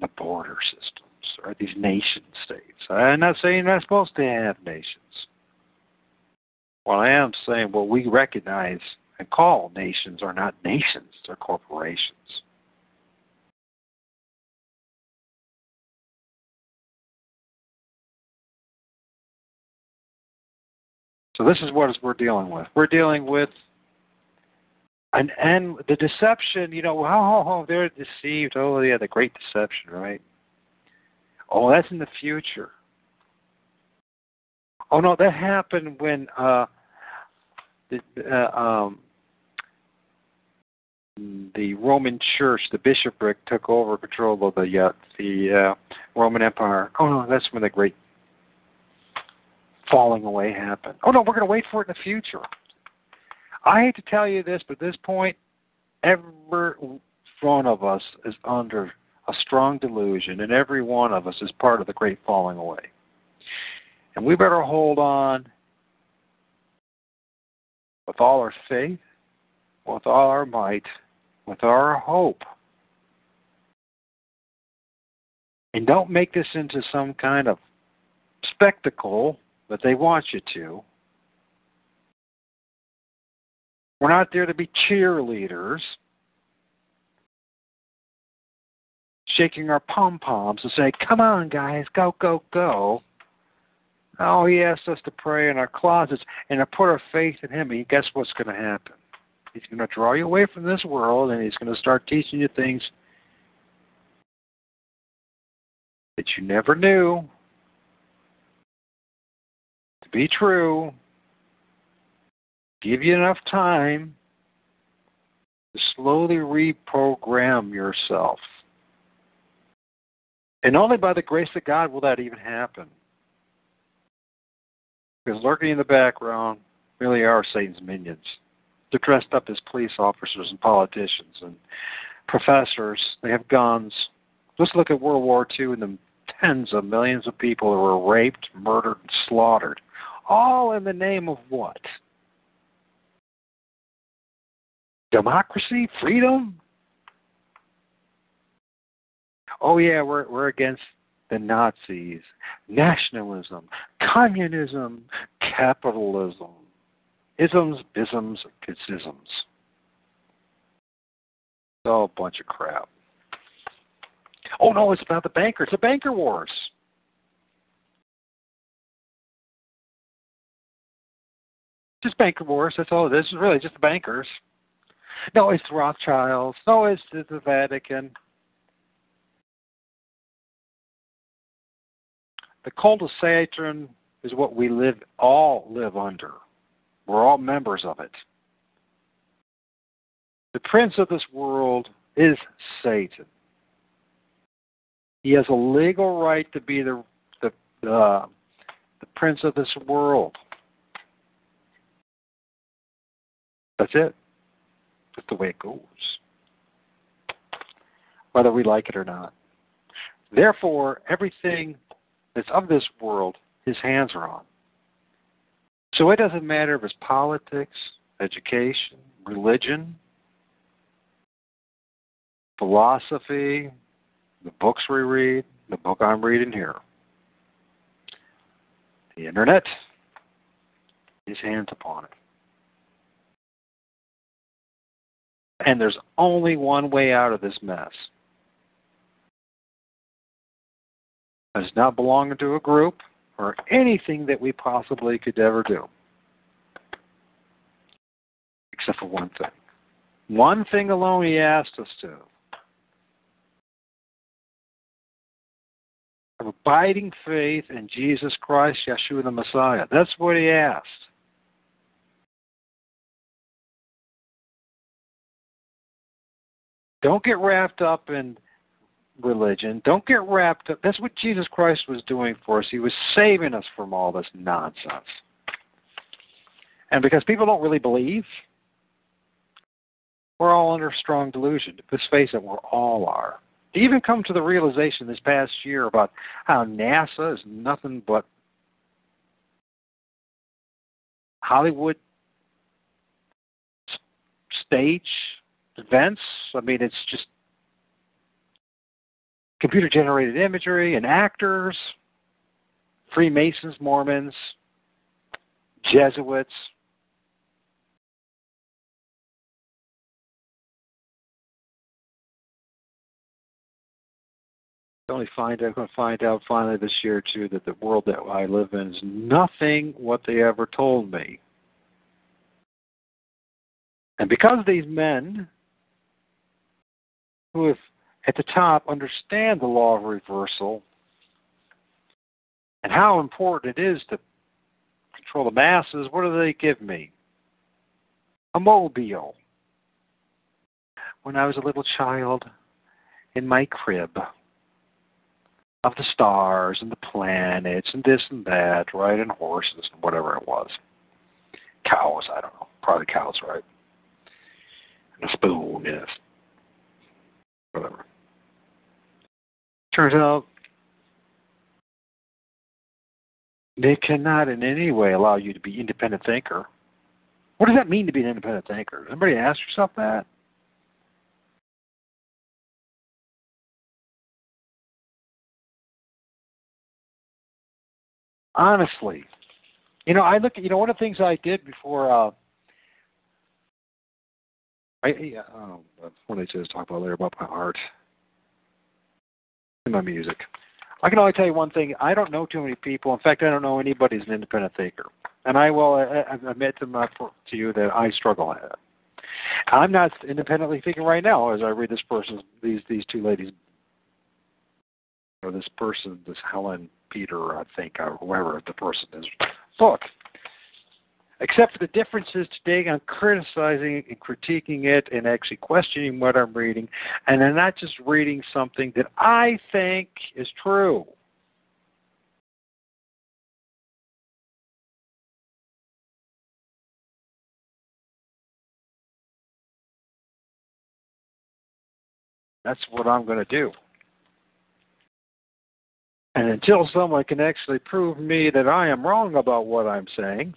the border systems or these nation states. I'm not saying they're not supposed to have nations. Well, I am saying what we recognize and call nations are not nations, they're corporations. So this is what we're dealing with. We're dealing with and and the deception, you know, oh, oh, they're deceived. Oh, yeah, the great deception, right? Oh, that's in the future. Oh no, that happened when uh, the uh, um, the Roman Church, the bishopric, took over control of the uh, the uh, Roman Empire. Oh no, that's when the great falling away happened. Oh no, we're going to wait for it in the future. I hate to tell you this, but at this point, every one of us is under a strong delusion, and every one of us is part of the great falling away. And we better hold on with all our faith, with all our might, with all our hope. And don't make this into some kind of spectacle that they want you to. We're not there to be cheerleaders, shaking our pom poms and saying, Come on, guys, go, go, go. Oh, he asked us to pray in our closets and to put our faith in him. And guess what's going to happen? He's going to draw you away from this world and he's going to start teaching you things that you never knew to be true. Give you enough time to slowly reprogram yourself. And only by the grace of God will that even happen. Because lurking in the background really are Satan's minions. They're dressed up as police officers and politicians and professors. They have guns. Let's look at World War II and the tens of millions of people who were raped, murdered, and slaughtered. All in the name of what? Democracy? Freedom? Oh yeah, we're we're against the Nazis, nationalism, communism, capitalism, isms, bisms, isms. Oh, a bunch of crap. Oh no, it's about the banker. It's a banker wars. Just banker wars. That's all it is. It's really just the bankers. No, it's the Rothschilds. No, it's the Vatican. The cult of Satan is what we live all live under. We're all members of it. The prince of this world is Satan. He has a legal right to be the the uh, the prince of this world. That's it. That's the way it goes. Whether we like it or not. Therefore, everything that's of this world, his hands are on. So it doesn't matter if it's politics, education, religion, philosophy, the books we read, the book I'm reading here, the internet, his hands upon it. And there's only one way out of this mess. It's not belonging to a group or anything that we possibly could ever do. Except for one thing. One thing alone he asked us to. Have abiding faith in Jesus Christ, Yeshua the Messiah. That's what he asked. Don't get wrapped up in religion. Don't get wrapped up. That's what Jesus Christ was doing for us. He was saving us from all this nonsense. And because people don't really believe, we're all under strong delusion. Let's face it, we all are. To even come to the realization this past year about how NASA is nothing but Hollywood stage events. I mean, it's just computer generated imagery and actors, Freemasons, Mormons, Jesuits. Only find I'm going to find out finally this year too that the world that I live in is nothing what they ever told me. And because these men who have at the top understand the law of reversal and how important it is to control the masses, what do they give me? A mobile. When I was a little child in my crib of the stars and the planets and this and that, right? And horses and whatever it was. Cows, I don't know. Probably cows, right? And a spoon, yes. Whatever. Turns out they cannot in any way allow you to be independent thinker. What does that mean to be an independent thinker? Anybody ask yourself that? Honestly, you know, I look at you know one of the things I did before. uh I oh, what did I just talk about later about my art my music. I can only tell you one thing. I don't know too many people. In fact, I don't know anybody who's an independent thinker. And I will admit to, my, to you that I struggle at it. I'm not independently thinking right now as I read this person's these these two ladies or this person, this Helen Peter, I think, or whoever the person is, book except for the differences today I'm criticizing and critiquing it and actually questioning what I'm reading, and I'm not just reading something that I think is true. That's what I'm going to do. And until someone can actually prove me that I am wrong about what I'm saying,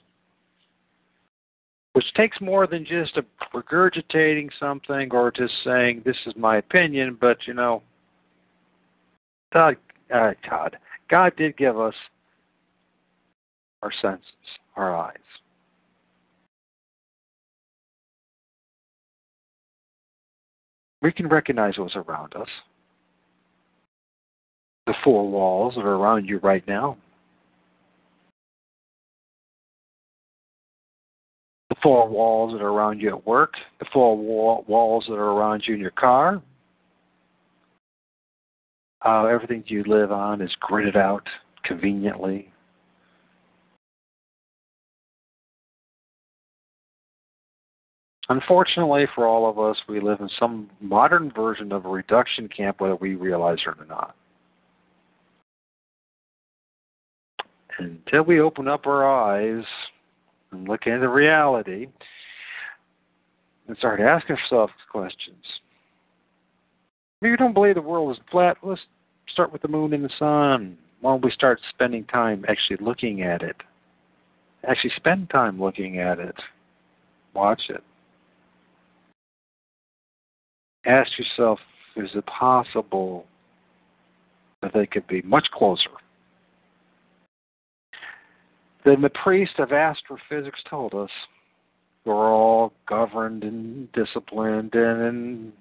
which takes more than just a regurgitating something or just saying this is my opinion, but you know, Todd, uh, Todd, God did give us our senses, our eyes. We can recognize what's around us. The four walls that are around you right now. Four walls that are around you at work. The four wall- walls that are around you in your car. Uh, everything you live on is gridded out conveniently. Unfortunately for all of us, we live in some modern version of a reduction camp, whether we realize it or not. Until we open up our eyes and look into reality and start asking ourselves questions. If you don't believe the world is flat, let's start with the moon and the sun. Why don't we start spending time actually looking at it? Actually spend time looking at it. Watch it. Ask yourself, is it possible that they could be much closer? Then the priest of astrophysics told us we're all governed and disciplined and, and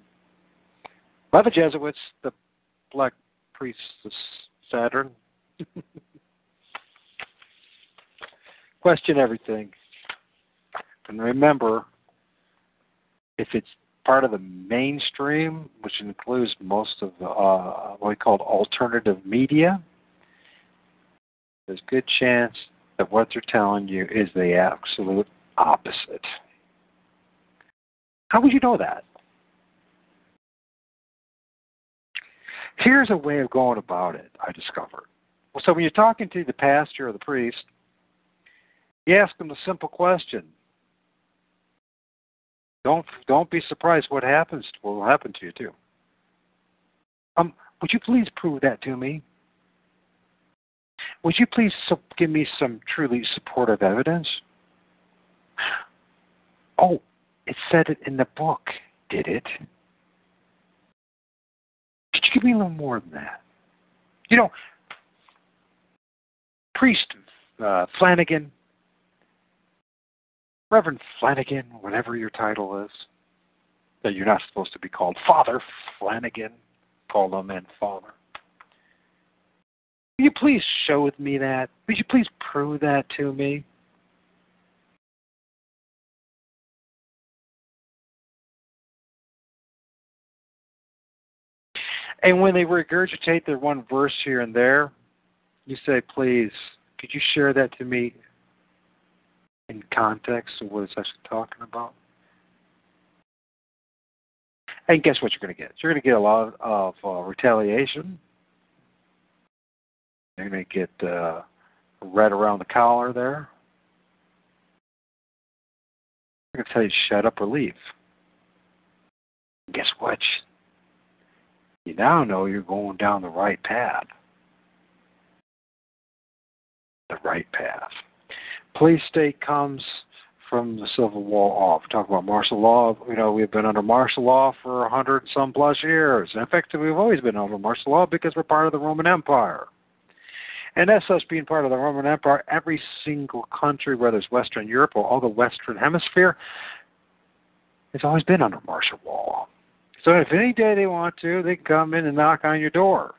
by the Jesuits, the black priests of Saturn. <laughs> Question everything. And remember, if it's part of the mainstream, which includes most of the, uh, what we call alternative media, there's good chance that what they're telling you is the absolute opposite. How would you know that? Here's a way of going about it, I discovered. Well, so when you're talking to the pastor or the priest, you ask them a simple question. Don't don't be surprised what happens will happen to you too. Um, would you please prove that to me? Would you please give me some truly supportive evidence? Oh, it said it in the book, did it? Could you give me a little more than that? You know, Priest uh, Flanagan, Reverend Flanagan, whatever your title is, that you're not supposed to be called Father Flanagan, call a man Father. Will you please show with me that? Would you please prove that to me? And when they regurgitate their one verse here and there, you say, please, could you share that to me in context of what it's actually talking about? And guess what you're going to get? You're going to get a lot of uh, retaliation. Going to get uh, red around the collar there. Going to tell you shut up or leave. And guess what? You now know you're going down the right path. The right path. Police state comes from the Civil War off. Talk about martial law. You know, we've been under martial law for a hundred some plus years. In fact, we've always been under martial law because we're part of the Roman Empire. And as such, being part of the Roman Empire, every single country, whether it's Western Europe or all the Western Hemisphere, has always been under martial law. So if any day they want to, they can come in and knock on your door.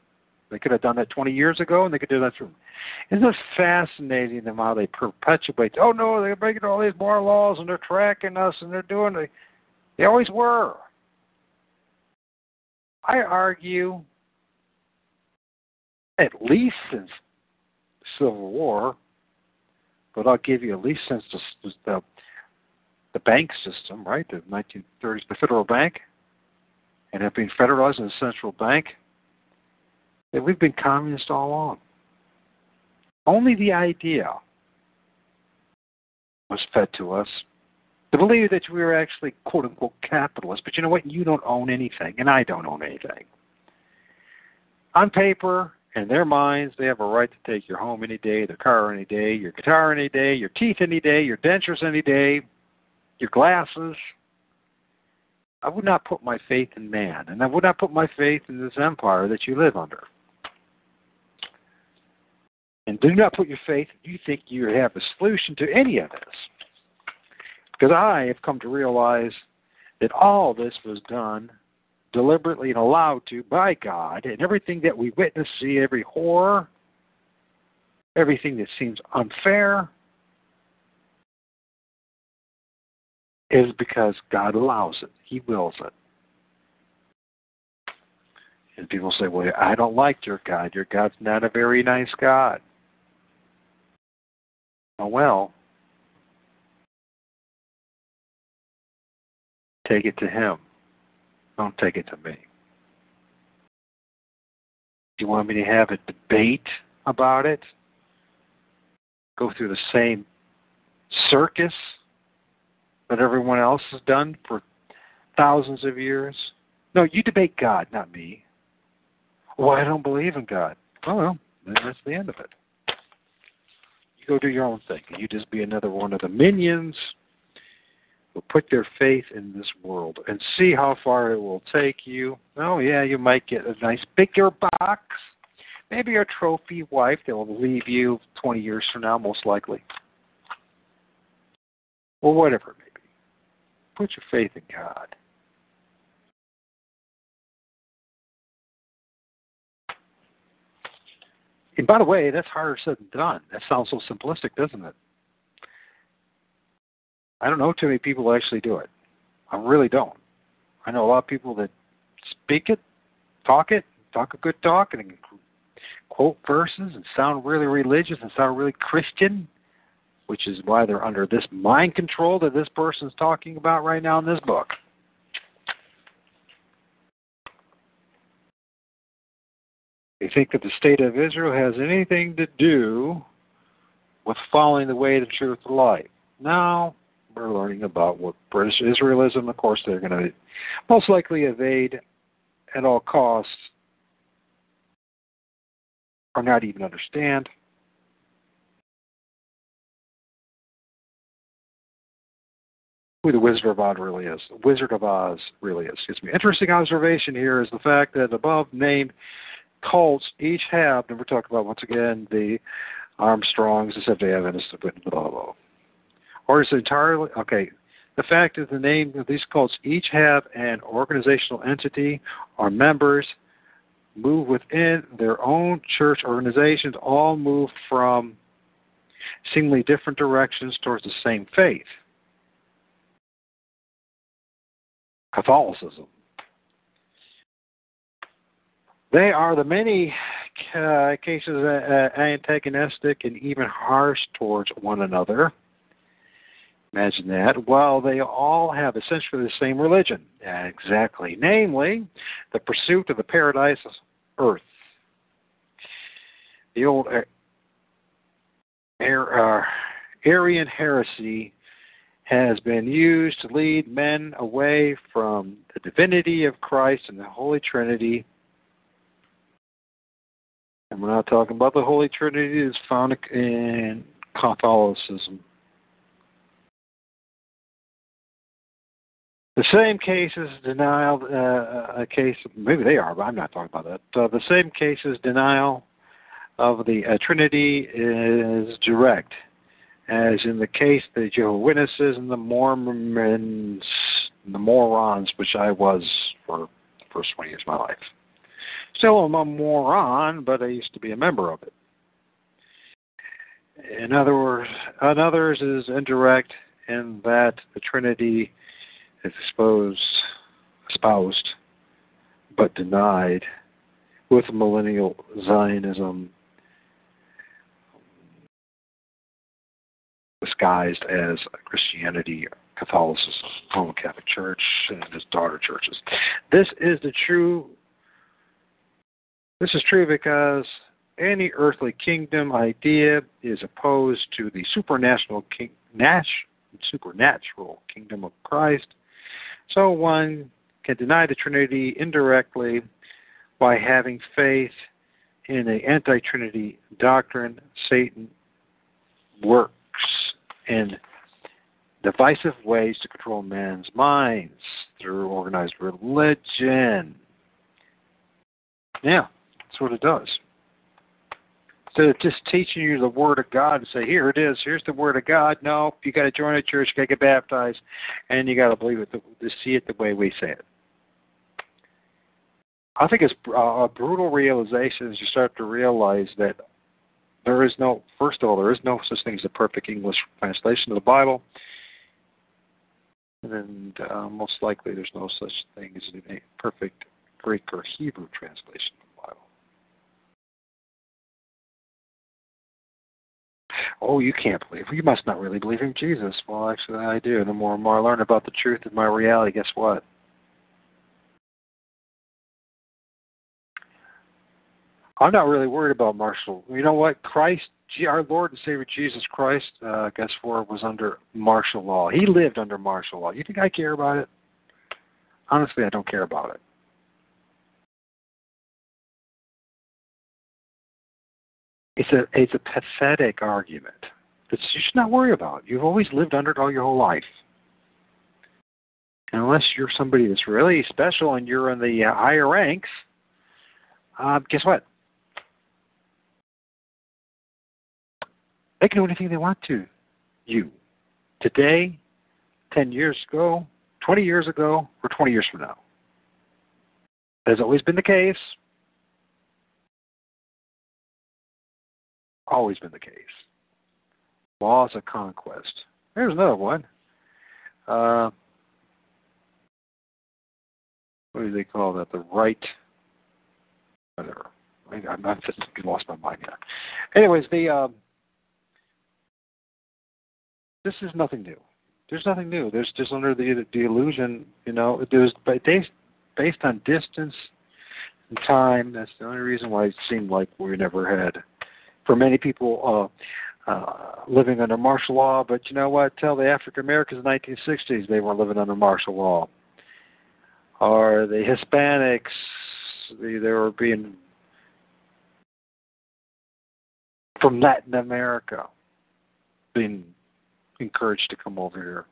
They could have done that 20 years ago, and they could do that through. Isn't it fascinating them how they perpetuate? Oh no, they're breaking all these moral laws, and they're tracking us, and they're doing. They, they always were. I argue, at least since Civil War, but I'll give you at least since the the, the bank system, right? The 1930s, the Federal Bank and have been federalized in a central bank, that we've been communist all along. Only the idea was fed to us to believe that we were actually quote unquote capitalists. But you know what? You don't own anything, and I don't own anything. On paper, in their minds, they have a right to take your home any day, their car any day, your guitar any day, your teeth any day, your dentures any day, your glasses, I would not put my faith in man, and I would not put my faith in this empire that you live under. And do not put your faith you think you have a solution to any of this. Because I have come to realize that all this was done deliberately and allowed to by God, and everything that we witness, see, every horror, everything that seems unfair, is because God allows it. He wills it. And people say, well, I don't like your God. Your God's not a very nice God. Oh, well, take it to Him. Don't take it to me. Do you want me to have a debate about it? Go through the same circus that everyone else has done for thousands of years? No, you debate God, not me. Well, I don't believe in God. Oh, well, then that's the end of it. You go do your own thing. You just be another one of the minions who put their faith in this world and see how far it will take you. Oh, yeah, you might get a nice bigger box. Maybe a trophy wife that will leave you 20 years from now, most likely. Or whatever it may be. Put your faith in God. And by the way, that's harder said than done. That sounds so simplistic, doesn't it? I don't know too many people who actually do it. I really don't. I know a lot of people that speak it, talk it, talk a good talk, and quote verses and sound really religious and sound really Christian, which is why they're under this mind control that this person's talking about right now in this book. They think that the state of Israel has anything to do with following the way, the truth, the light. Now we're learning about what British Israelism, of course, they're going to most likely evade at all costs or not even understand. who the Wizard of Oz really is. The Wizard of Oz really is. Excuse me. Interesting observation here is the fact that above named cults each have, and we're talking about once again the Armstrongs, the Seventh Day Adventists, blah blah blah. Or is entirely okay? The fact that the name of these cults each have an organizational entity or members move within their own church organizations, all move from seemingly different directions towards the same faith. Catholicism. They are the many uh, cases uh, antagonistic and even harsh towards one another. Imagine that. While they all have essentially the same religion, exactly, namely the pursuit of the paradise of earth. The old uh, Arian heresy has been used to lead men away from the divinity of Christ and the Holy Trinity and we're not talking about the Holy Trinity that's found in Catholicism. The same cases denial, uh, a case, maybe they are, but I'm not talking about that. Uh, the same cases denial of the uh, Trinity is direct, as in the case of the Jehovah Witnesses and the Mormons, the morons, which I was for the first 20 years of my life. Still, I'm a moron, but I used to be a member of it. In other words, on others is indirect in that the Trinity is exposed, espoused, but denied with millennial Zionism disguised as Christianity, Catholicism, Roman Catholic Church, and its daughter churches. This is the true this is true because any earthly kingdom idea is opposed to the supernatural king, supernatural kingdom of Christ. So one can deny the Trinity indirectly by having faith in the anti-Trinity doctrine. Satan works in divisive ways to control men's minds through organized religion. Yeah, that's what it does. Of just teaching you the Word of God and say, here it is, here's the Word of God. No, you got to join a church, you got to get baptized, and you got to believe it, to see it the way we say it. I think it's a brutal realization as you start to realize that there is no, first of all, there is no such thing as a perfect English translation of the Bible. And uh, most likely there's no such thing as a perfect Greek or Hebrew translation Oh, you can't believe. You must not really believe in Jesus. Well, actually, I do. The more and more I learn about the truth of my reality, guess what? I'm not really worried about martial. You know what? Christ, our Lord and Savior Jesus Christ, uh, guess what, was under martial law. He lived under martial law. You think I care about it? Honestly, I don't care about it. It's a it's a pathetic argument that you should not worry about. You've always lived under it all your whole life. And unless you're somebody that's really special and you're in the uh, higher ranks, uh, guess what? They can do anything they want to. You. Today, 10 years ago, 20 years ago, or 20 years from now. That has always been the case. Always been the case. Laws of conquest. There's another one. Uh, what do they call that? The right. Whatever. I'm, I'm just lost my mind now. Anyways, the. Um, this is nothing new. There's nothing new. There's just under the the illusion, you know, there's based based on distance and time. That's the only reason why it seemed like we never had, for many people, uh, uh, living under martial law. But you know what? Tell the African Americans in the 1960s they weren't living under martial law. Or the Hispanics, they, they were being from Latin America being encouraged to come over here.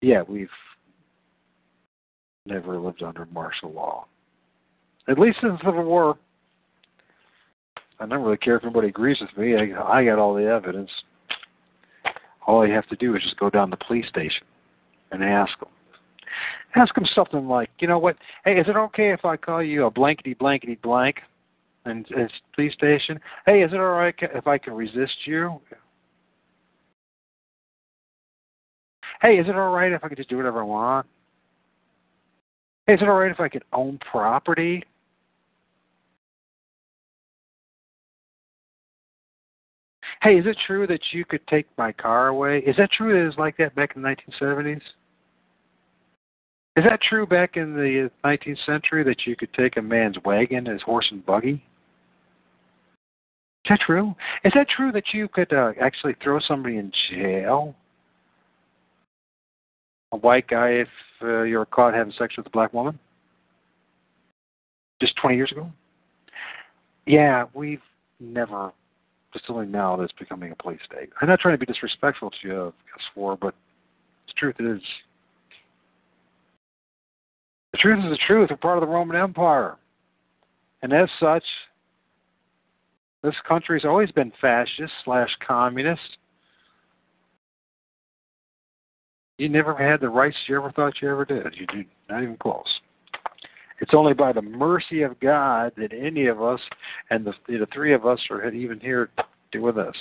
Yeah, we've never lived under martial law. At least in the Civil War. I don't really care if anybody agrees with me. I, I got all the evidence. All you have to do is just go down to the police station and ask them. Ask them something like, you know what? Hey, is it okay if I call you a blankety blankety blank? and, and police station. Hey, is it all right if I can resist you? Hey, is it all right if I can just do whatever I want? Hey, is it all right if I can own property? Hey, is it true that you could take my car away? Is that true that it was like that back in the 1970s? Is that true back in the 19th century that you could take a man's wagon, his horse and buggy? Is that true? Is that true that you could uh, actually throw somebody in jail? A white guy, if uh, you're caught having sex with a black woman? Just 20 years ago? Yeah, we've never, only now that's becoming a police state. I'm not trying to be disrespectful to you, I swore, but the truth is, the truth is the truth. We're part of the Roman Empire. And as such, this country's always been fascist slash communist. You never had the rights you ever thought you ever did. You do not even close. It's only by the mercy of God that any of us, and the, the three of us are even here with us.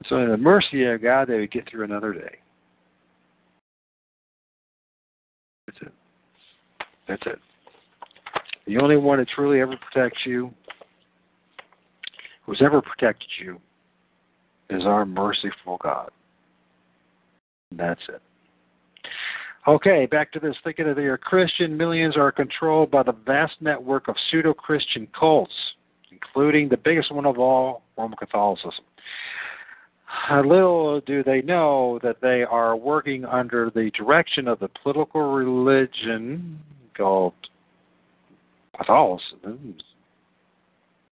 It's only the mercy of God that we get through another day. That's it. That's it. The only one that truly ever protects you who's ever protected you is our merciful God. And that's it. Okay, back to this. Thinking they are Christian, millions are controlled by the vast network of pseudo Christian cults, including the biggest one of all, Roman Catholicism. Little do they know that they are working under the direction of the political religion called Catholicism,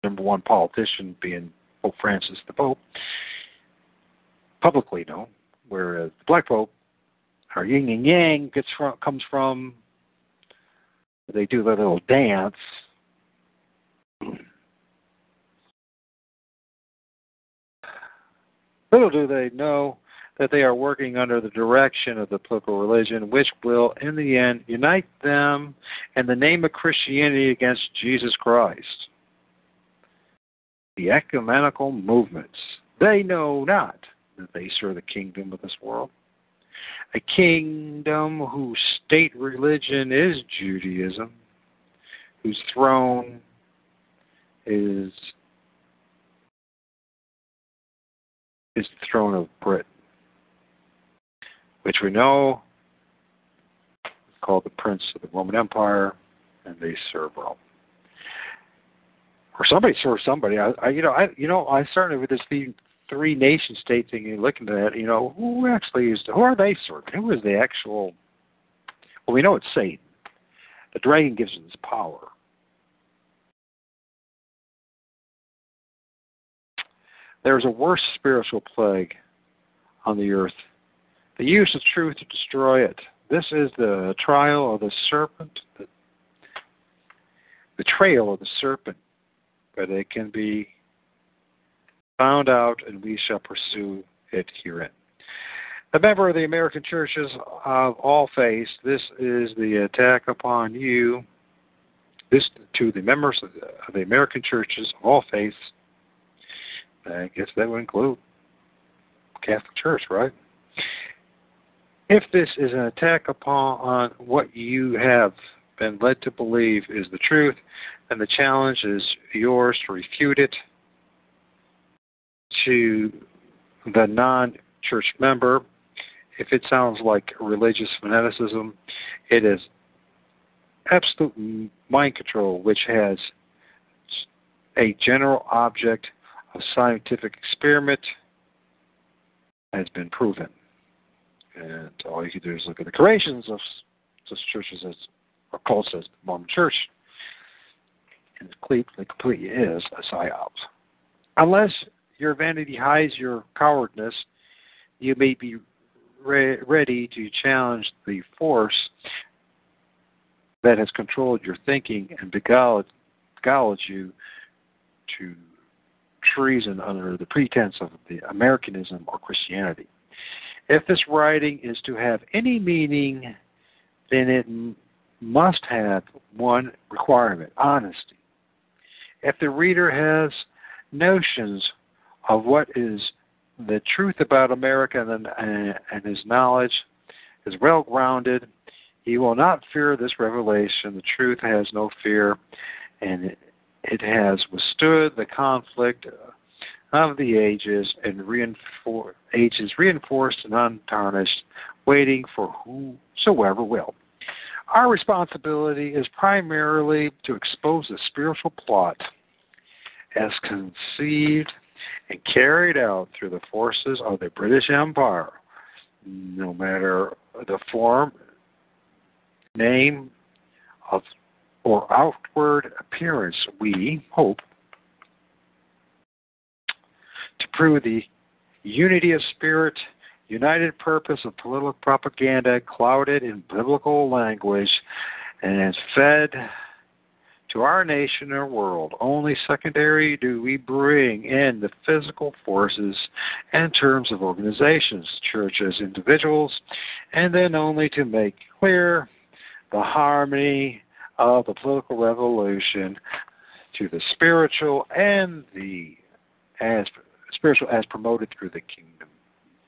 number one politician being Pope Francis the Pope, publicly known, whereas the Black Pope, our yin and yang gets from, comes from, they do their little dance. Little do they know that they are working under the direction of the political religion, which will, in the end, unite them in the name of Christianity against Jesus Christ. The ecumenical movements, they know not that they serve the kingdom of this world. A kingdom whose state religion is Judaism, whose throne is is the throne of Britain, which we know is called the Prince of the Roman Empire, and they serve Rome. Or somebody serves somebody. I, I you know, I you know, I started with this theme, three nation state thing and looking at that, you know, who actually is who are they serving? Who is the actual well we know it's Satan. The dragon gives them this power. There's a worse spiritual plague on the earth the use of truth to destroy it. This is the trial of the serpent, the betrayal of the serpent, but it can be found out, and we shall pursue it herein. A member of the American churches of all faiths, this is the attack upon you. This to the members of the, of the American churches of all faiths I guess that would include Catholic Church, right? If this is an attack upon what you have been led to believe is the truth, then the challenge is yours to refute it to the non church member. If it sounds like religious fanaticism, it is absolute mind control, which has a general object of scientific experiment has been proven. And all you can do is look at the creations of such churches as, or cults as the Mormon Church. And it completely, completely is a psyop. Unless your vanity hides your cowardness, you may be re- ready to challenge the force that has controlled your thinking and beguiled, beguiled you to treason under the pretense of the Americanism or Christianity. If this writing is to have any meaning, then it must have one requirement honesty. If the reader has notions of what is the truth about America and, and his knowledge is well grounded, he will not fear this revelation. The truth has no fear, and it has withstood the conflict of the ages and reinfor- ages reinforced and untarnished, waiting for whosoever will. Our responsibility is primarily to expose the spiritual plot as conceived and carried out through the forces of the British Empire, no matter the form, name, of or outward appearance, we hope to prove the unity of spirit, united purpose of political propaganda clouded in biblical language and fed to our nation or world. Only secondary do we bring in the physical forces and terms of organizations, churches, individuals, and then only to make clear the harmony of the political revolution to the spiritual and the as spiritual as promoted through the kingdom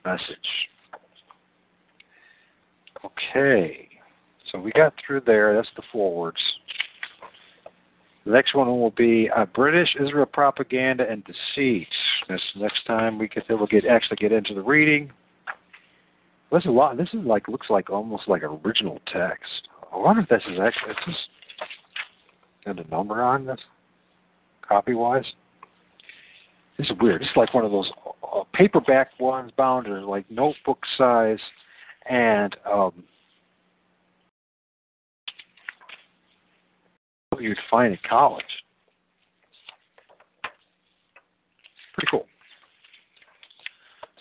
message. Okay, so we got through there. That's the forwards. The next one will be uh, British Israel propaganda and deceit. This next time we get we'll get actually get into the reading. There's a lot. This is like looks like almost like original text. I wonder if this is actually. Is this and a number on this, copy wise. This is weird. This is like one of those uh, paperback ones, bound in like notebook size, and um, what you'd find at college. Pretty cool.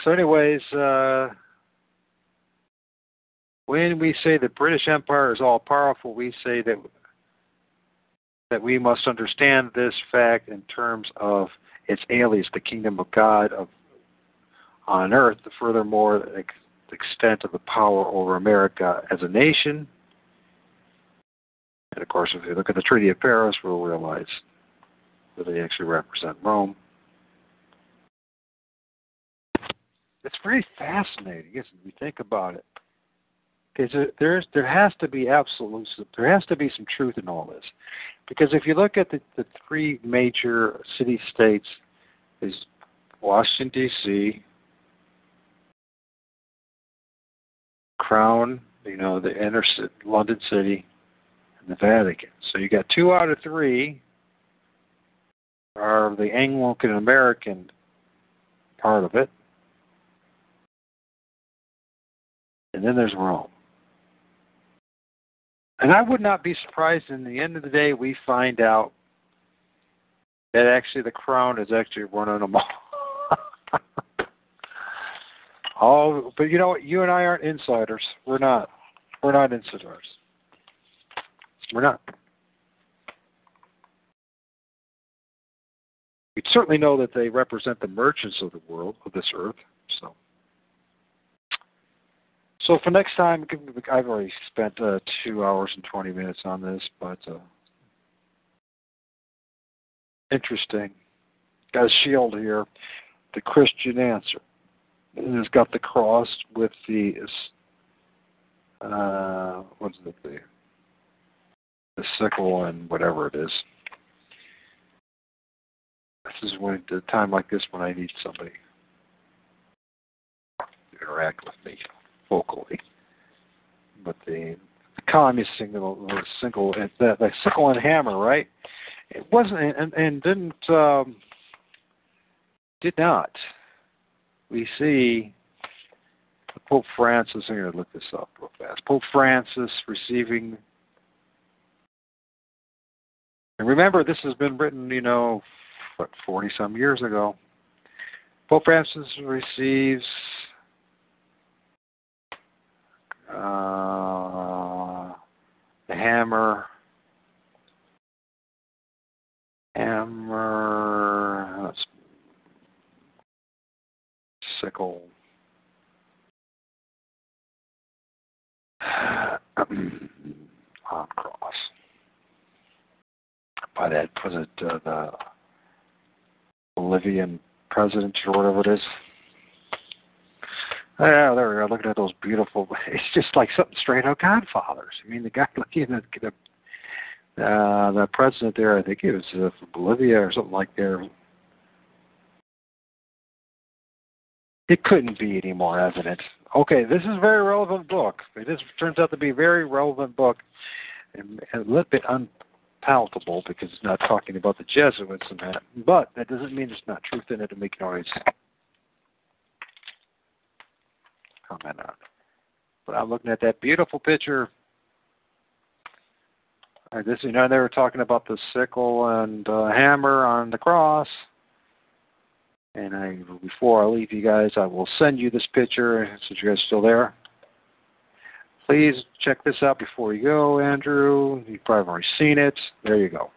So, anyways, uh, when we say the British Empire is all powerful, we say that that we must understand this fact in terms of its alias, the kingdom of God, of on earth, the furthermore the extent of the power over America as a nation. And of course, if you look at the Treaty of Paris, we'll realize that they actually represent Rome. It's very fascinating, isn't it? We think about it. Because there's there has to be absolute there has to be some truth in all this. Because if you look at the, the three major city states is Washington D.C., Crown, you know, the inner city, London City, the Vatican. So you got two out of three are the Anglican American part of it. And then there's Rome. And I would not be surprised in the end of the day we find out that actually the crown is actually running them all. <laughs> oh, but you know what? You and I aren't insiders. We're not. We're not insiders. We're not. We certainly know that they represent the merchants of the world, of this earth. So. So for next time, I've already spent uh, two hours and 20 minutes on this, but uh, interesting. Got a shield here, the Christian answer. And it's got the cross with the uh, what's it the the sickle and whatever it is. This is when a time like this when I need somebody to interact with me vocally. But the, the communist single, the single, the, the sickle and hammer, right? It wasn't, and, and didn't, um, did not. We see Pope Francis. I'm going to look this up real fast. Pope Francis receiving. And remember, this has been written, you know, what, 40 some years ago. Pope Francis receives uh, the hammer, hammer, that's sickle. <sighs> on cross by that was it uh, the Bolivian president or whatever it is. Yeah, there we are. Looking at those beautiful. <laughs> It's just like something straight out Godfathers. I mean, the guy <laughs> looking at the uh, the president there. I think it was uh, Bolivia or something like that. It couldn't be any more evident. Okay, this is a very relevant book. It is, turns out to be a very relevant book, and, a little bit unpalatable because it's not talking about the Jesuits and that. But that doesn't mean there's not truth in it, and make noise. comment on. But I'm looking at that beautiful picture. This, you know, they were talking about the sickle and uh, hammer on the cross. And I, before I leave you guys, I will send you this picture since you guys are still there. Please check this out before you go, Andrew. You've probably already seen it. There you go.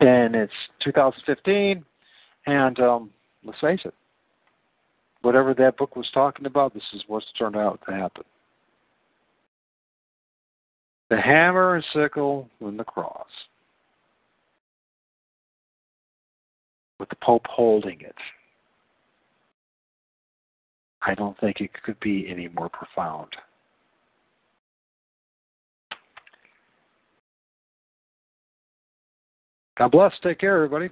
And it's 2015, and um, let's face it, whatever that book was talking about, this is what's turned out to happen. The hammer and sickle and the cross. With the Pope holding it. I don't think it could be any more profound. God bless. Take care, everybody.